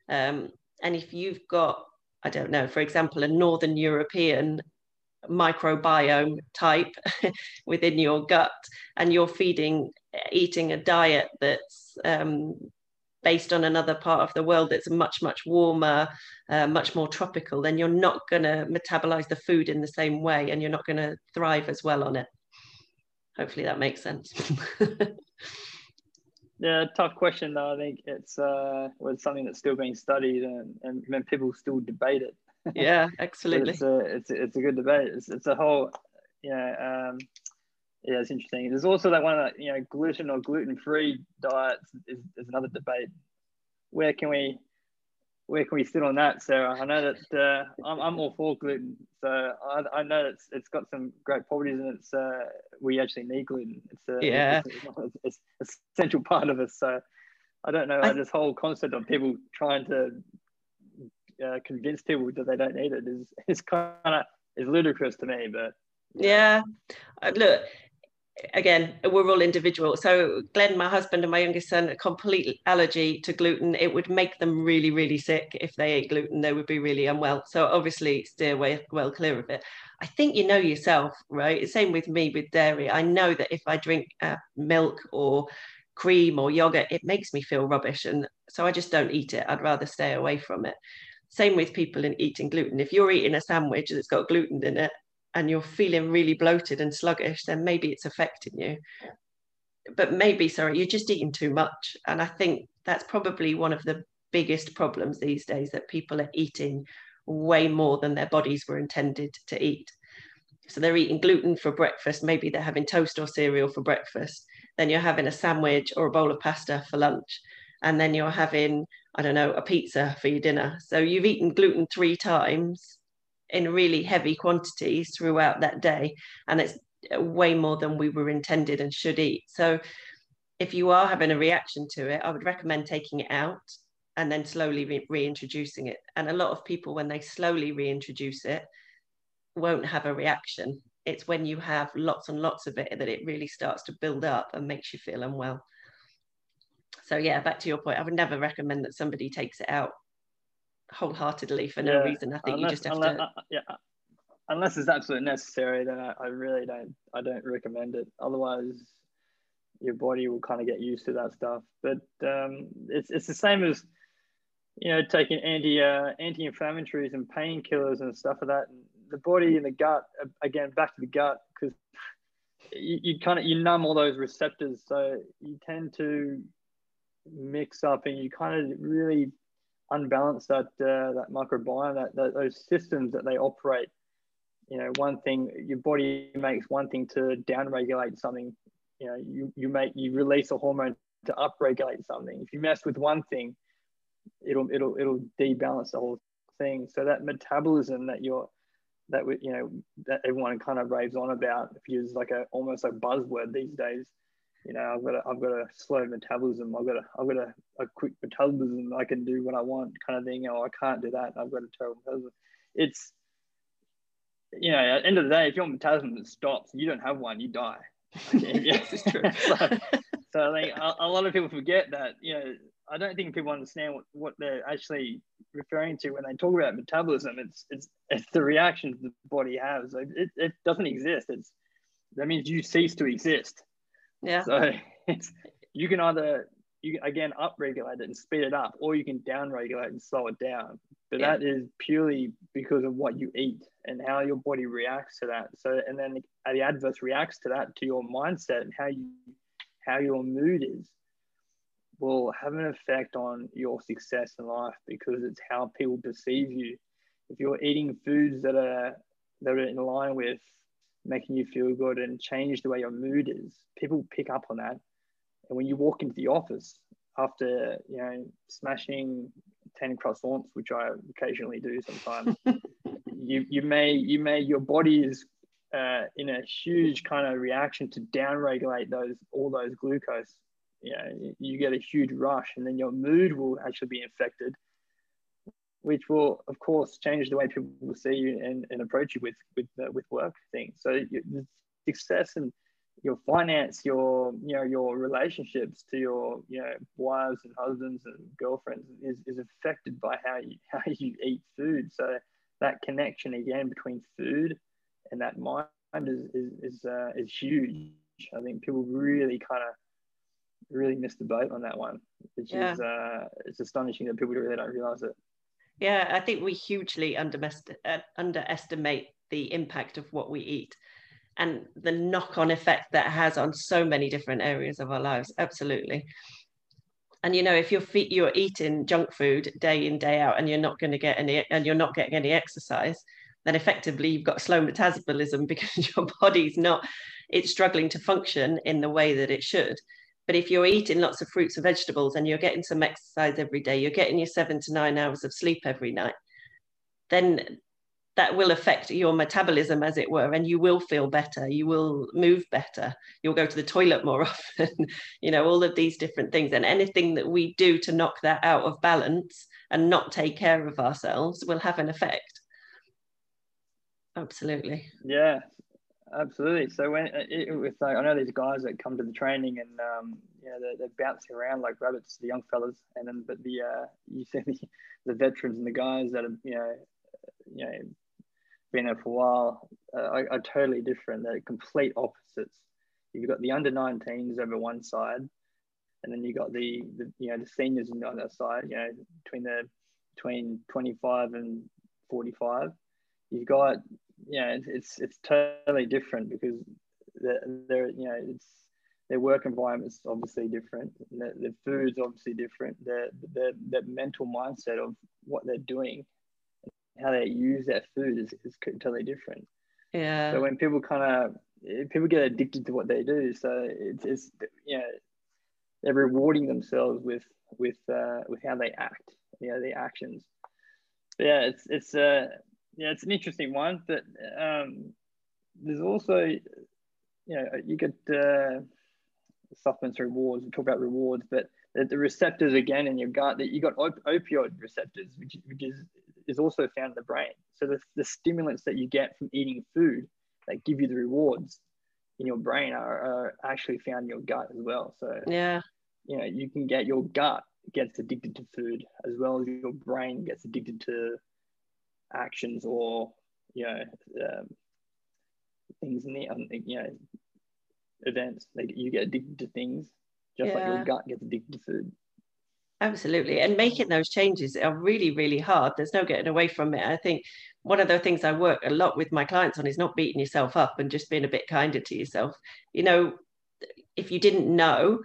Speaker 1: Um, and if you've got, I don't know, for example, a Northern European microbiome type within your gut, and you're feeding, eating a diet that's um, based on another part of the world that's much, much warmer, uh, much more tropical, then you're not going to metabolize the food in the same way and you're not going to thrive as well on it. Hopefully that makes sense.
Speaker 2: Yeah, tough question though. I think it's uh, was something that's still being studied and, and people still debate it.
Speaker 1: Yeah, absolutely.
Speaker 2: it's, a, it's, a, it's a good debate. It's, it's a whole, yeah, um, yeah, it's interesting. There's also that one that, you know, gluten or gluten free diets is, is another debate. Where can we where can we sit on that, Sarah? I know that uh, I'm, I'm all for gluten, so I, I know it's it's got some great properties, and it's uh, we actually need gluten. It's a
Speaker 1: yeah,
Speaker 2: it's, it's, it's essential part of us. So I don't know I, this whole concept of people trying to uh, convince people that they don't need it is is kind of is ludicrous to me. But
Speaker 1: yeah, yeah. Uh, look, again, we're all individual. So Glenn, my husband, and my youngest son, a complete allergy to gluten. It would make them really, really sick if they ate gluten. They would be really unwell. So obviously, steer way, well clear of it. I think you know yourself, right? Same with me with dairy. I know that if I drink uh, milk or cream or yogurt, it makes me feel rubbish, and so I just don't eat it. I'd rather stay away from it. Same with people in eating gluten. If you're eating a sandwich that's got gluten in it, and you're feeling really bloated and sluggish, then maybe it's affecting you. But maybe, sorry, you're just eating too much. And I think that's probably one of the biggest problems these days that people are eating way more than their bodies were intended to eat. So they're eating gluten for breakfast, maybe they're having toast or cereal for breakfast, then you're having a sandwich or a bowl of pasta for lunch, and then you're having, I don't know, a pizza for your dinner. So you've eaten gluten three times in really heavy quantities throughout that day. And it's way more than we were intended and should eat. So if you are having a reaction to it, I would recommend taking it out and then slowly re- reintroducing it. And a lot of people, when they slowly reintroduce it, won't have a reaction. It's when you have lots and lots of it that it really starts to build up and makes you feel unwell. So yeah, back to your point, I would never recommend that somebody takes it out wholeheartedly for no reason. I think unless, you just have
Speaker 2: unless,
Speaker 1: to.
Speaker 2: Uh, yeah, unless it's absolutely necessary, then I, I really don't. I don't recommend it. Otherwise, your body will kind of get used to that stuff. But um, it's it's the same as you know taking anti uh, anti-inflammatories and painkillers and stuff like that. And the body and the gut again back to the gut because you, you kind of you numb all those receptors, so you tend to mix up and you kind of really unbalance that uh, that microbiome, that, that those systems that they operate. You know, one thing your body makes one thing to downregulate something. You know, you you make you release a hormone to upregulate something. If you mess with one thing, it'll it'll it'll debalance the whole thing. So that metabolism that you're that we, you know that everyone kind of raves on about, if you use like a almost a buzzword these days, you know, I've got a, I've got a slow metabolism. I've got a, I've got a, a quick metabolism. I can do what I want kind of thing. Oh, I can't do that. I've got a terrible metabolism. It's, you know, at the end of the day, if your metabolism stops, you don't have one, you die. yes, it's true. so, so I think a, a, lot of people forget that, you know, I don't think people understand what, what they're actually referring to when they talk about metabolism. It's, it's, it's the reactions the body has. It, it doesn't exist. It's, that means you cease to exist
Speaker 1: yeah.
Speaker 2: So it's you can either you again upregulate it and speed it up, or you can downregulate and slow it down. But yeah. that is purely because of what you eat and how your body reacts to that. So and then the adverse reacts to that to your mindset and how you how your mood is will have an effect on your success in life because it's how people perceive you. If you're eating foods that are that are in line with making you feel good and change the way your mood is. People pick up on that. And when you walk into the office after, you know, smashing 10 croissants, which I occasionally do sometimes, you, you may, you may, your body is uh, in a huge kind of reaction to downregulate those, all those glucose. You know, you get a huge rush and then your mood will actually be affected which will of course change the way people will see you and, and approach you with with uh, with work things. So your success and your finance your you know your relationships to your you know wives and husbands and girlfriends is, is affected by how you how you eat food. So that connection again between food and that mind is is is, uh, is huge. I think people really kind of really missed the boat on that one which yeah. is uh, it's astonishing that people really don't realize it
Speaker 1: yeah, I think we hugely uh, underestimate the impact of what we eat and the knock-on effect that has on so many different areas of our lives. Absolutely. And you know, if you're you're eating junk food day in day out, and you're not going to get any, and you're not getting any exercise, then effectively you've got slow metabolism because your body's not, it's struggling to function in the way that it should. But if you're eating lots of fruits and vegetables and you're getting some exercise every day, you're getting your seven to nine hours of sleep every night, then that will affect your metabolism, as it were, and you will feel better. You will move better. You'll go to the toilet more often. you know, all of these different things. And anything that we do to knock that out of balance and not take care of ourselves will have an effect. Absolutely.
Speaker 2: Yeah, Absolutely. So when uh, it, with like, I know these guys that come to the training and um, you know they're, they're, bouncing around like rabbits, the young fellas, and then but the uh, you see the, the veterans and the guys that have you know you know been there for a while uh, are, are, totally different. They're complete opposites. You've got the under 19s over one side, and then you've got the, the you know the seniors on the other side. You know between the between 25 and 45. You've got yeah, it's, it's it's totally different because they're, they're you know it's their work environment's obviously different. The, the food's obviously different. The, the the mental mindset of what they're doing, how they use that food is, is totally different.
Speaker 1: Yeah.
Speaker 2: So when people kind of people get addicted to what they do, so it's, it's you know they're rewarding themselves with with uh, with how they act, you know, their actions. But yeah, it's it's uh yeah, it's an interesting one, but um, there's also, you know, you get uh, supplements rewards. We talk about rewards, but the, the, receptors again in your gut that you got op- opioid receptors, which which is is also found in the brain. So the, the stimulants that you get from eating food that give you the rewards in your brain are, are actually found in your gut as well. So
Speaker 1: yeah,
Speaker 2: you know, you can get your gut gets addicted to food as well as your brain gets addicted to actions or you know um, things in the um, you know events. Like you get addicted to things just yeah. like your gut gets addicted to food.
Speaker 1: Absolutely. And making those changes are really, really hard. There's no getting away from it. I think one of the things I work a lot with my clients on is not beating yourself up and just being a bit kinder to yourself. You know, if you didn't know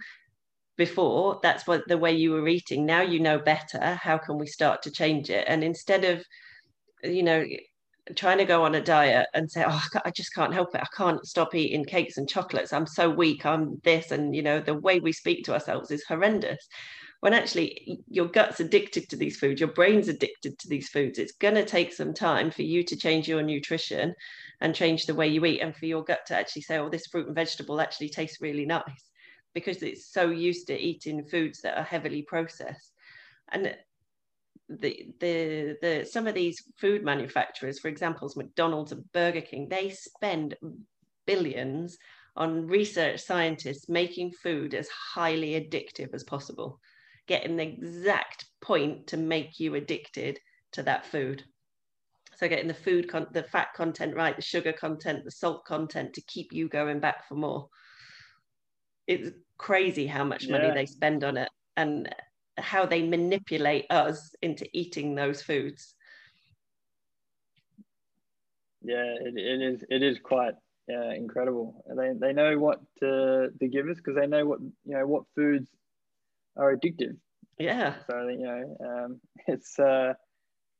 Speaker 1: before that's what the way you were eating, now you know better. How can we start to change it? And instead of, you know, trying to go on a diet and say, oh, I just can't help it. I can't stop eating cakes and chocolates. I'm so weak. I'm this. And, you know, the way we speak to ourselves is horrendous when actually your gut's addicted to these foods, your brain's addicted to these foods. It's going to take some time for you to change your nutrition and change the way you eat, and for your gut to actually say, oh, this fruit and vegetable actually tastes really nice because it's so used to eating foods that are heavily processed. And the the the some of these food manufacturers, for example, McDonald's and Burger King, they spend billions on research scientists making food as highly addictive as possible getting the exact point to make you addicted to that food. So getting the food, con- the fat content right, the sugar content, the salt content to keep you going back for more. It's crazy how much money yeah. they spend on it and how they manipulate us into eating those foods.
Speaker 2: Yeah, it, it is. It is quite uh, incredible. They, they know what to, to give us because they know what you know what foods are addictive.
Speaker 1: Yeah.
Speaker 2: So you know, um, it's uh,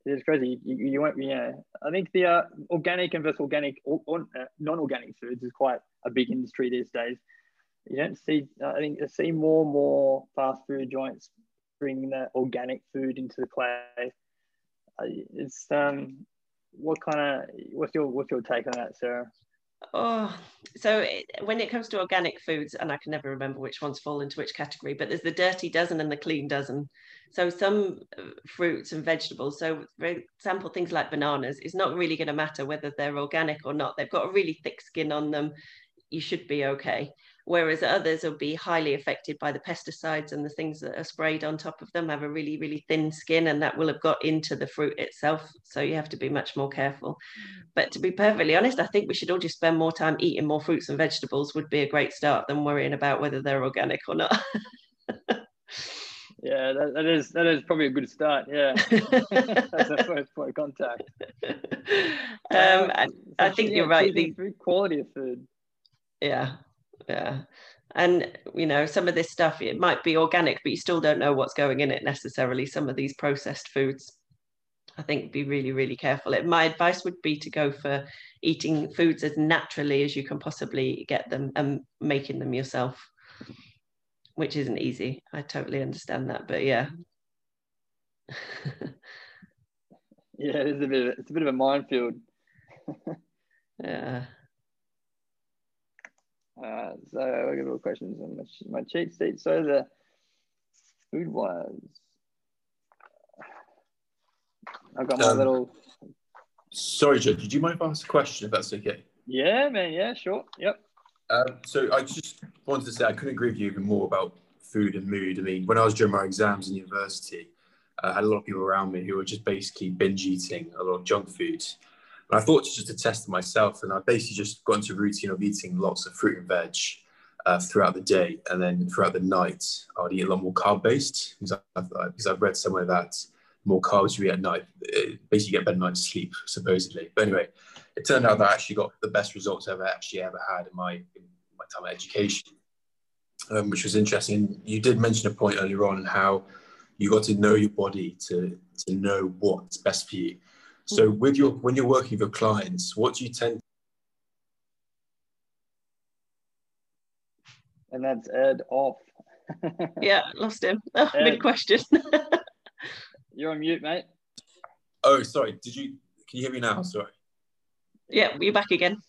Speaker 2: it's crazy. You, you won't, know, I think the uh, organic and versus organic or, or uh, non-organic foods is quite a big industry these days. You don't see, I think, I see more and more fast food joints bringing that organic food into the play. It's um, what kind of what's your what's your take on that, Sarah?
Speaker 1: Oh, so it, when it comes to organic foods, and I can never remember which ones fall into which category, but there's the dirty dozen and the clean dozen. So some uh, fruits and vegetables, so for example, things like bananas, it's not really going to matter whether they're organic or not. They've got a really thick skin on them. You should be okay whereas others will be highly affected by the pesticides and the things that are sprayed on top of them have a really really thin skin and that will have got into the fruit itself. So you have to be much more careful. But to be perfectly honest i think we should all just spend more time eating more fruits and vegetables would be a great start than worrying about whether they're organic or not.
Speaker 2: Yeah that, that is that is probably a good start yeah. That's a first point of contact.
Speaker 1: Um, I, I think you're right
Speaker 2: the food quality of food.
Speaker 1: Yeah yeah. And you know some of this stuff it might be organic but you still don't know what's going in it necessarily. Some of these processed foods i think be really really careful. My advice would be to go for eating foods as naturally as you can possibly get them and making them yourself which isn't easy. I totally understand that but yeah.
Speaker 2: Yeah it's a bit of, it's a bit of a minefield.
Speaker 1: Yeah
Speaker 2: uh, so I got all questions on my, my cheat sheet. So the food wise, I've got my um, little.
Speaker 3: Sorry, Joe. Did you mind if I ask a question? If that's okay.
Speaker 2: Yeah, man. Yeah, sure. Yep.
Speaker 3: Um, so I just wanted to say I couldn't agree with you even more about food and mood. I mean, when I was doing my exams in university, I had a lot of people around me who were just basically binge eating a lot of junk food. And I thought just to test myself, and I basically just got into a routine of eating lots of fruit and veg uh, throughout the day, and then throughout the night, I would eat a lot more carb based because I've, read somewhere that more carbs you eat at night, basically get better night's sleep supposedly. But anyway, it turned out that I actually got the best results I've actually ever had in my in my time of education, um, which was interesting. You did mention a point earlier on how you got to know your body to to know what's best for you. So with your when you're working with your clients, what do you tend
Speaker 2: and that's Ed off.
Speaker 1: yeah, lost him. Oh, big question.
Speaker 2: you're on mute, mate.
Speaker 3: Oh, sorry. Did you can you hear me now? Sorry.
Speaker 1: Yeah, you're back again.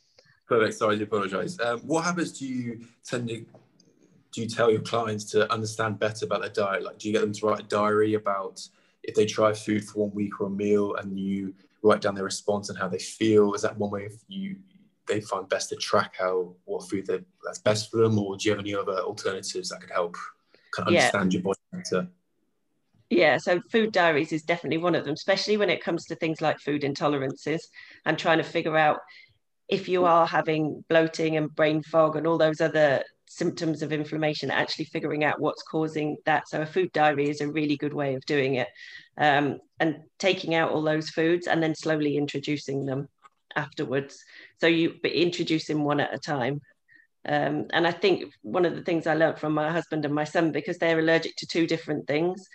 Speaker 3: Perfect. Sorry, I apologise. Um, what habits do you tend to do you tell your clients to understand better about their diet? Like, do you get them to write a diary about if they try food for one week or a meal and you write down their response and how they feel, is that one way you they find best to track how what food that's best for them, or do you have any other alternatives that could help kind of yeah. understand your body better?
Speaker 1: Yeah, so food diaries is definitely one of them, especially when it comes to things like food intolerances and trying to figure out if you are having bloating and brain fog and all those other symptoms of inflammation, actually figuring out what's causing that. So a food diary is a really good way of doing it. Um, and taking out all those foods and then slowly introducing them afterwards. So you introducing one at a time. Um, and I think one of the things I learned from my husband and my son, because they're allergic to two different things,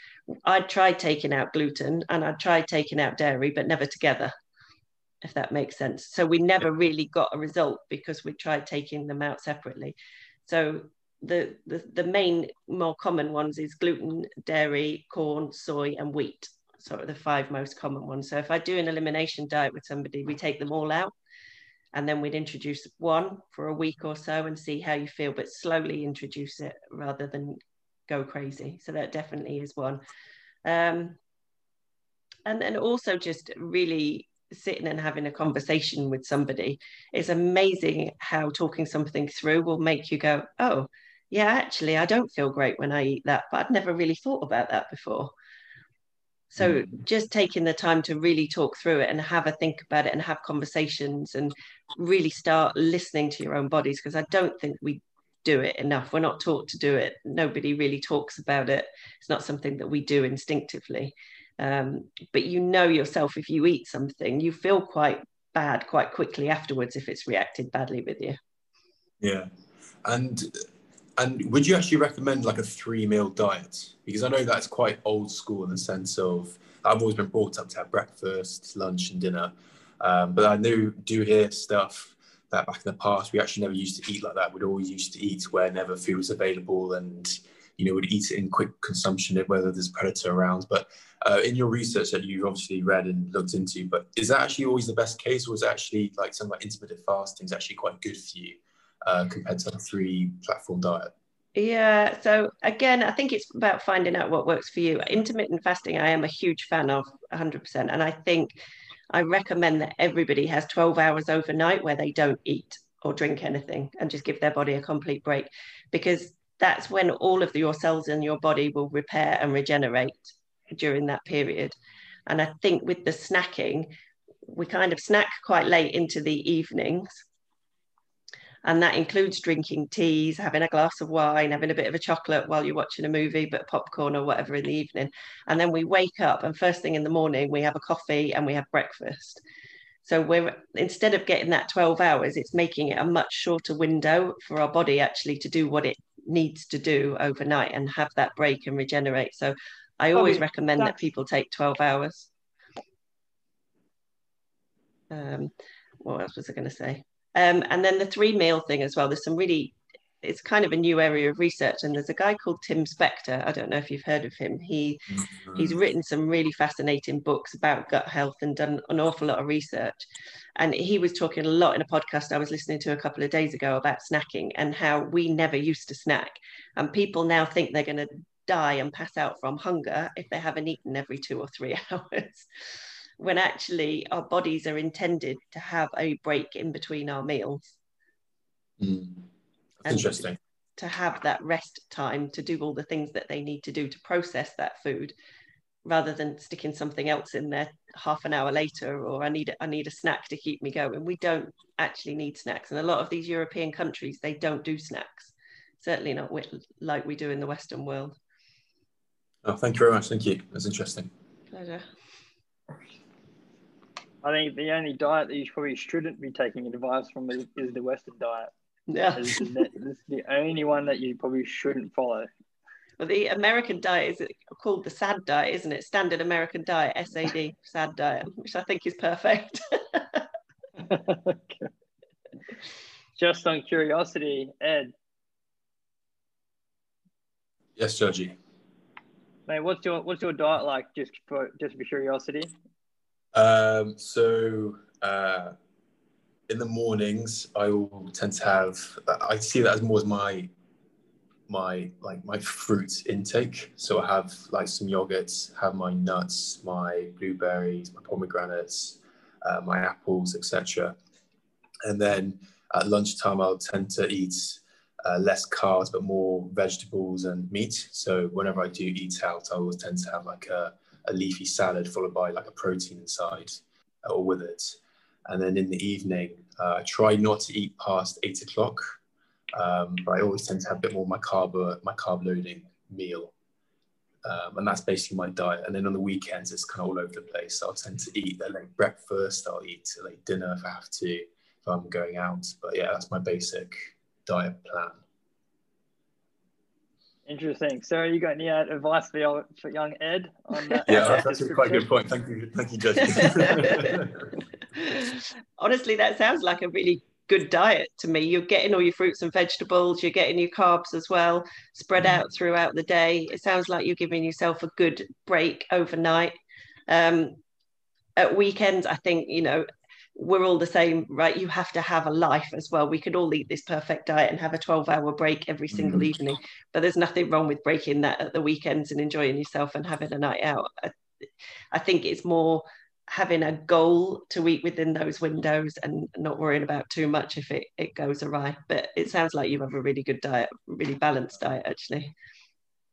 Speaker 1: I'd tried taking out gluten and I'd tried taking out dairy, but never together, if that makes sense. So we never really got a result because we tried taking them out separately. So the, the, the main more common ones is gluten, dairy, corn, soy, and wheat. Sort of the five most common ones. So if I do an elimination diet with somebody, we take them all out and then we'd introduce one for a week or so and see how you feel, but slowly introduce it rather than go crazy. So that definitely is one. Um, and then also just really sitting and having a conversation with somebody it's amazing how talking something through will make you go oh yeah actually i don't feel great when i eat that but i'd never really thought about that before. So mm. just taking the time to really talk through it and have a think about it and have conversations and really start listening to your own bodies because i don't think we do it enough. We're not taught to do it. Nobody really talks about it. It's not something that we do instinctively um, but you know yourself if you eat something, you feel quite bad quite quickly afterwards if it's reacted badly with you.
Speaker 3: Yeah. And and would you actually recommend like a three meal diet? Because I know that's quite old school in the sense of I've always been brought up to have breakfast, lunch, and dinner. Um, but I do do hear stuff that back in the past we actually never used to eat like that. We'd always used to eat whenever food was available, and you know we'd eat it in quick consumption whether there's a predator around. But uh, in your research that you've obviously read and looked into, but is that actually always the best case, or is actually like something like intermittent fasting is actually quite good for you uh, compared to a three platform diet?
Speaker 1: Yeah, so again, I think it's about finding out what works for you. Intermittent fasting, I am a huge fan of 100%. And I think I recommend that everybody has 12 hours overnight where they don't eat or drink anything and just give their body a complete break because that's when all of the, your cells in your body will repair and regenerate during that period. And I think with the snacking, we kind of snack quite late into the evenings. And that includes drinking teas, having a glass of wine, having a bit of a chocolate while you're watching a movie, but popcorn or whatever in the evening. And then we wake up, and first thing in the morning, we have a coffee and we have breakfast. So we're instead of getting that 12 hours, it's making it a much shorter window for our body actually to do what it needs to do overnight and have that break and regenerate. So I always oh, recommend that people take 12 hours. Um, what else was I going to say? Um, and then the three meal thing as well. There's some really, it's kind of a new area of research. And there's a guy called Tim Spector. I don't know if you've heard of him. He mm-hmm. he's written some really fascinating books about gut health and done an awful lot of research. And he was talking a lot in a podcast I was listening to a couple of days ago about snacking and how we never used to snack. And people now think they're going to die and pass out from hunger if they haven't eaten every two or three hours. when actually our bodies are intended to have a break in between our meals.
Speaker 3: Mm. Interesting.
Speaker 1: To have that rest time to do all the things that they need to do to process that food rather than sticking something else in there half an hour later or I need I need a snack to keep me going. We don't actually need snacks. And a lot of these European countries, they don't do snacks. Certainly not like we do in the Western world.
Speaker 3: Oh, thank you very much. Thank you. That's interesting.
Speaker 1: Pleasure.
Speaker 2: I think the only diet that you probably shouldn't be taking advice from is, is the Western diet.
Speaker 1: Yeah.
Speaker 2: This is, the, this is the only one that you probably shouldn't follow.
Speaker 1: Well, the American diet is called the SAD diet, isn't it? Standard American diet, SAD, SAD diet, which I think is perfect.
Speaker 2: Just on curiosity, Ed.
Speaker 3: Yes, Georgie.
Speaker 2: Mate, what's your what's your diet like? Just for just for curiosity.
Speaker 3: Um, so uh, in the mornings, I will tend to have. I see that as more as my my like my fruit intake. So I have like some yogurts, have my nuts, my blueberries, my pomegranates, uh, my apples, etc. And then at lunchtime, I'll tend to eat uh, less carbs but more vegetables and meat. So whenever I do eat out, I always tend to have like a, a leafy salad followed by like a protein inside uh, or with it. And then in the evening, uh, I try not to eat past eight o'clock, um, but I always tend to have a bit more of my carb my carb loading meal. Um, and that's basically my diet. And then on the weekends, it's kind of all over the place. So I'll tend to eat late breakfast. I'll eat late dinner if I have to, if I'm going out. But yeah, that's my basic diet plan.
Speaker 2: Interesting. So you got any uh, advice for, your, for young Ed on that?
Speaker 3: yeah, that's a quite good point. Thank you, thank you, Judge.
Speaker 1: Honestly, that sounds like a really good diet to me. You're getting all your fruits and vegetables, you're getting your carbs as well, spread mm-hmm. out throughout the day. It sounds like you're giving yourself a good break overnight. Um, at weekends, I think, you know, we're all the same, right? You have to have a life as well. We could all eat this perfect diet and have a 12 hour break every single mm. evening, but there's nothing wrong with breaking that at the weekends and enjoying yourself and having a night out. I, I think it's more having a goal to eat within those windows and not worrying about too much if it, it goes awry. But it sounds like you have a really good diet, really balanced diet, actually.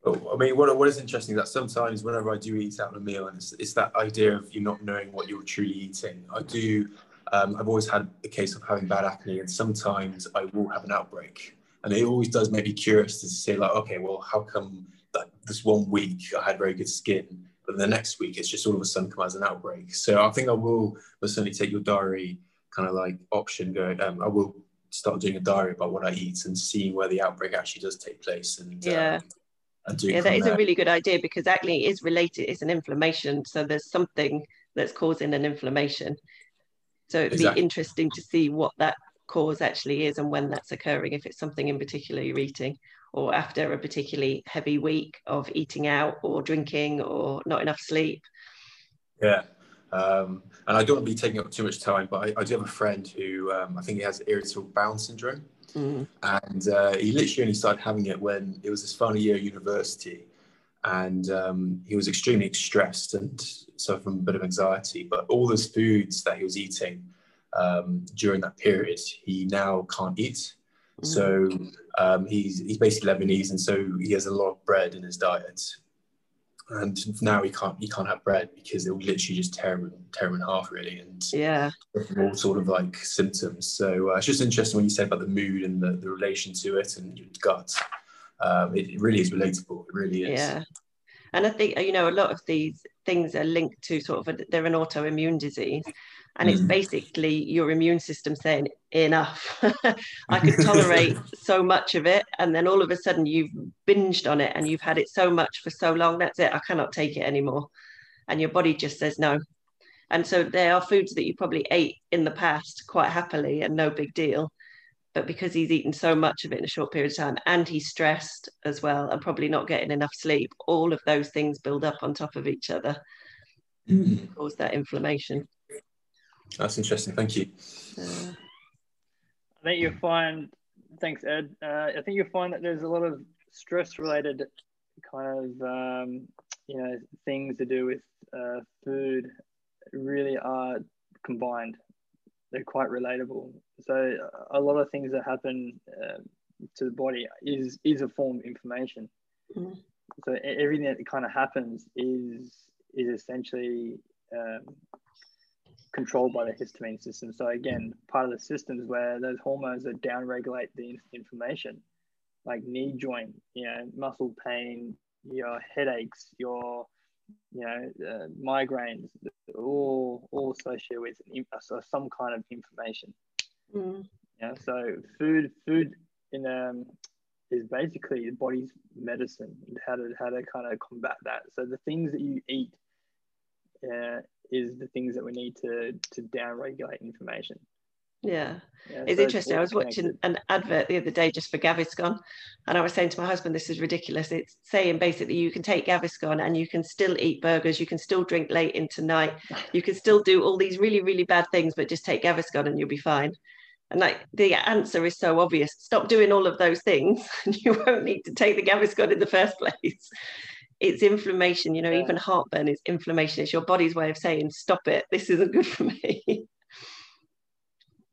Speaker 3: Oh, I mean, what, what is interesting is that sometimes whenever I do eat out a meal, and it's, it's that idea of you not knowing what you're truly eating. I do um, I've always had a case of having bad acne, and sometimes I will have an outbreak. And it always does make me curious to say, like, okay, well, how come that this one week I had very good skin, but the next week it's just all of a sudden come as an outbreak? So I think I will certainly take your diary kind of like option going. Um, I will start doing a diary about what I eat and seeing where the outbreak actually does take place. And
Speaker 1: yeah. Um, yeah, that is there. a really good idea because acne is related, it's an inflammation. So there's something that's causing an inflammation. So it'd exactly. be interesting to see what that cause actually is and when that's occurring, if it's something in particular you're eating, or after a particularly heavy week of eating out or drinking or not enough sleep.
Speaker 3: Yeah. Um, and I don't want to be taking up too much time, but I, I do have a friend who um, I think he has irritable bowel syndrome. Mm. And uh, he literally only started having it when it was his final year at university and um, he was extremely stressed and suffered from a bit of anxiety. But all those foods that he was eating um, during that period, he now can't eat. Mm. So um, he's he's basically Lebanese, and so he has a lot of bread in his diet. And now he can't he can't have bread because it will literally just tear him tear him in half really, and
Speaker 1: yeah,
Speaker 3: all sort of like symptoms. So uh, it's just interesting when you said about the mood and the, the relation to it and your gut um, it, it, really is relatable. It really is.
Speaker 1: Yeah. And I think, you know, a lot of these things are linked to sort of, a, they're an autoimmune disease. And mm. it's basically your immune system saying, enough. I could tolerate so much of it. And then all of a sudden you've binged on it and you've had it so much for so long. That's it. I cannot take it anymore. And your body just says no. And so there are foods that you probably ate in the past quite happily and no big deal but because he's eaten so much of it in a short period of time and he's stressed as well and probably not getting enough sleep all of those things build up on top of each other. Mm. cause that inflammation.
Speaker 3: That's interesting thank you.
Speaker 2: Uh, i think you'll find thanks ed uh, i think you'll find that there's a lot of stress related kind of um, you know things to do with uh, food really are combined they're quite relatable. So a lot of things that happen uh, to the body is is a form of inflammation. Mm-hmm. So everything that kind of happens is is essentially um, controlled by the histamine system. So again, part of the systems where those hormones that downregulate the inflammation, like knee joint, you know, muscle pain, your headaches, your you know, uh, migraines, all all associated with uh, some kind of inflammation. Mm. Yeah, so food food in um is basically the body's medicine and how to how to kind of combat that. So the things that you eat uh, is the things that we need to to downregulate inflammation.
Speaker 1: Yeah. yeah it's so interesting. It's I was watching an advert the other day just for Gaviscon, and I was saying to my husband, "This is ridiculous." It's saying basically you can take Gaviscon and you can still eat burgers, you can still drink late into night, you can still do all these really really bad things, but just take Gaviscon and you'll be fine. And like the answer is so obvious. Stop doing all of those things, and you won't need to take the Gaviscon in the first place. It's inflammation, you know, yeah. even heartburn is inflammation. It's your body's way of saying, stop it, this isn't good for me.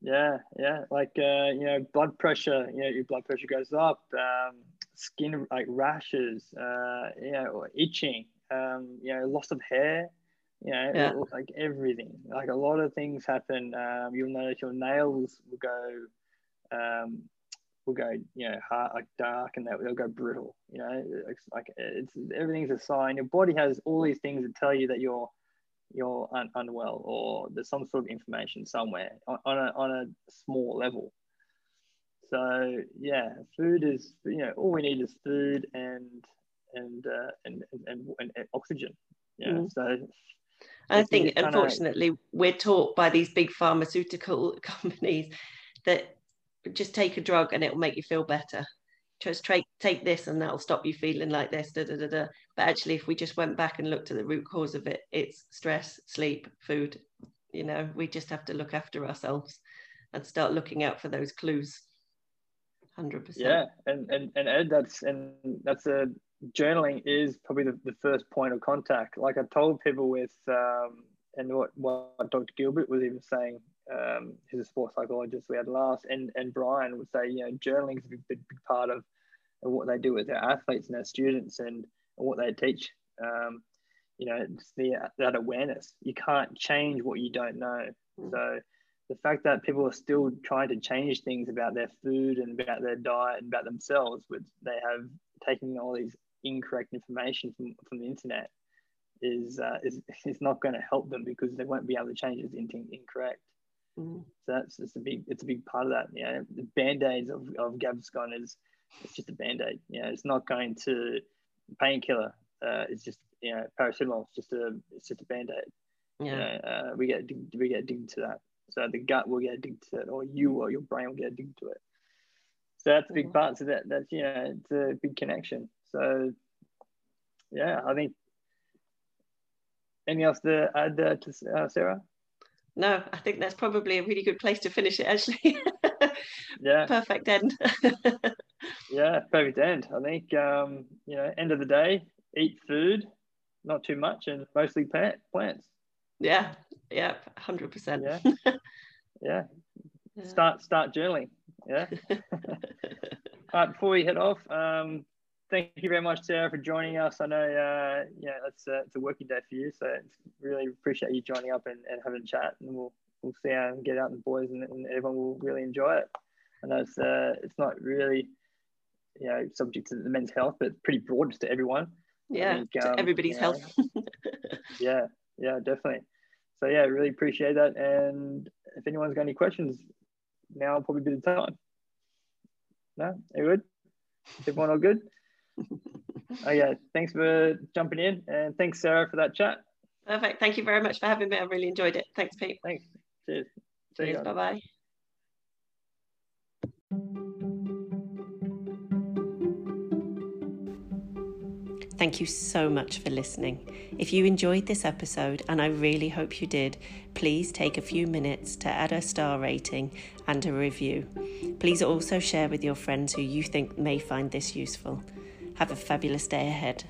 Speaker 2: Yeah, yeah. Like uh, you know, blood pressure, you know, your blood pressure goes up, um, skin like rashes, uh, you know, itching, um, you know, loss of hair, you know, yeah. like everything. Like a lot of things happen. Um, you'll notice your nails will go, um, will go, you know, hard, like dark, and they'll, they'll go brittle. You know, it's like it's everything's a sign. Your body has all these things that tell you that you're you're un- unwell or there's some sort of inflammation somewhere on, on a on a small level. So yeah, food is you know all we need is food and and uh, and, and, and, and oxygen. Yeah, mm. so
Speaker 1: I think, unfortunately, of... we're taught by these big pharmaceutical companies that just take a drug and it'll make you feel better. Just take take this and that'll stop you feeling like this. Da, da, da, da. But actually, if we just went back and looked at the root cause of it, it's stress, sleep, food. You know, we just have to look after ourselves and start looking out for those clues. Hundred percent.
Speaker 2: Yeah, and and and Ed, that's and that's a journaling is probably the, the first point of contact. Like I told people with, um, and what, what Dr. Gilbert was even saying, um, he's a sports psychologist we had last, and, and Brian would say, you know, journaling is a big, big, part of what they do with their athletes and their students and, and what they teach. Um, you know, it's the, that awareness. You can't change what you don't know. Mm. So the fact that people are still trying to change things about their food and about their diet and about themselves, but they have taken all these incorrect information from, from the internet is, uh, is is not going to help them because they won't be able to change it into incorrect. Mm. So that's just a big it's a big part of that. You know, the band-aids of, of Gaviscon is it's just a band-aid. You know, it's not going to painkiller. Uh, it's just you know paracetamol. It's just a it's just a band-aid. Yeah. You know, uh, we get we get addicted to that. So the gut will get addicted to it, or you or your brain will get addicted to it. So that's a big part. So that that's you know it's a big connection. So, yeah, I think. Anything else to add uh, to uh, Sarah?
Speaker 1: No, I think that's probably a really good place to finish it. Actually,
Speaker 2: yeah,
Speaker 1: perfect end.
Speaker 2: yeah, perfect end. I think um, you know, end of the day, eat food, not too much, and mostly plant plants.
Speaker 1: Yeah, yeah, hundred percent.
Speaker 2: Yeah, yeah. Start start journaling. Yeah. All right, before we head off, um, thank you very much, Sarah, for joining us. I know, uh, yeah, it's a, it's a working day for you, so really appreciate you joining up and, and having a chat. And we'll we'll see how and get out and the boys and, and, everyone will really enjoy it. I know it's uh, it's not really, you know, subject to the men's health, but pretty broad just to everyone.
Speaker 1: Yeah, think, um, everybody's you know, health.
Speaker 2: yeah, yeah, definitely. So yeah, really appreciate that. And if anyone's got any questions, now probably be the time. No, you good? Everyone all good? oh yeah, thanks for jumping in, and thanks Sarah for that chat.
Speaker 1: Perfect. Thank you very much for having me. I really enjoyed it. Thanks, Pete.
Speaker 2: Thanks. Cheers.
Speaker 1: Cheers. Bye bye. Thank you so much for listening. If you enjoyed this episode, and I really hope you did, please take a few minutes to add a star rating and a review. Please also share with your friends who you think may find this useful. Have a fabulous day ahead.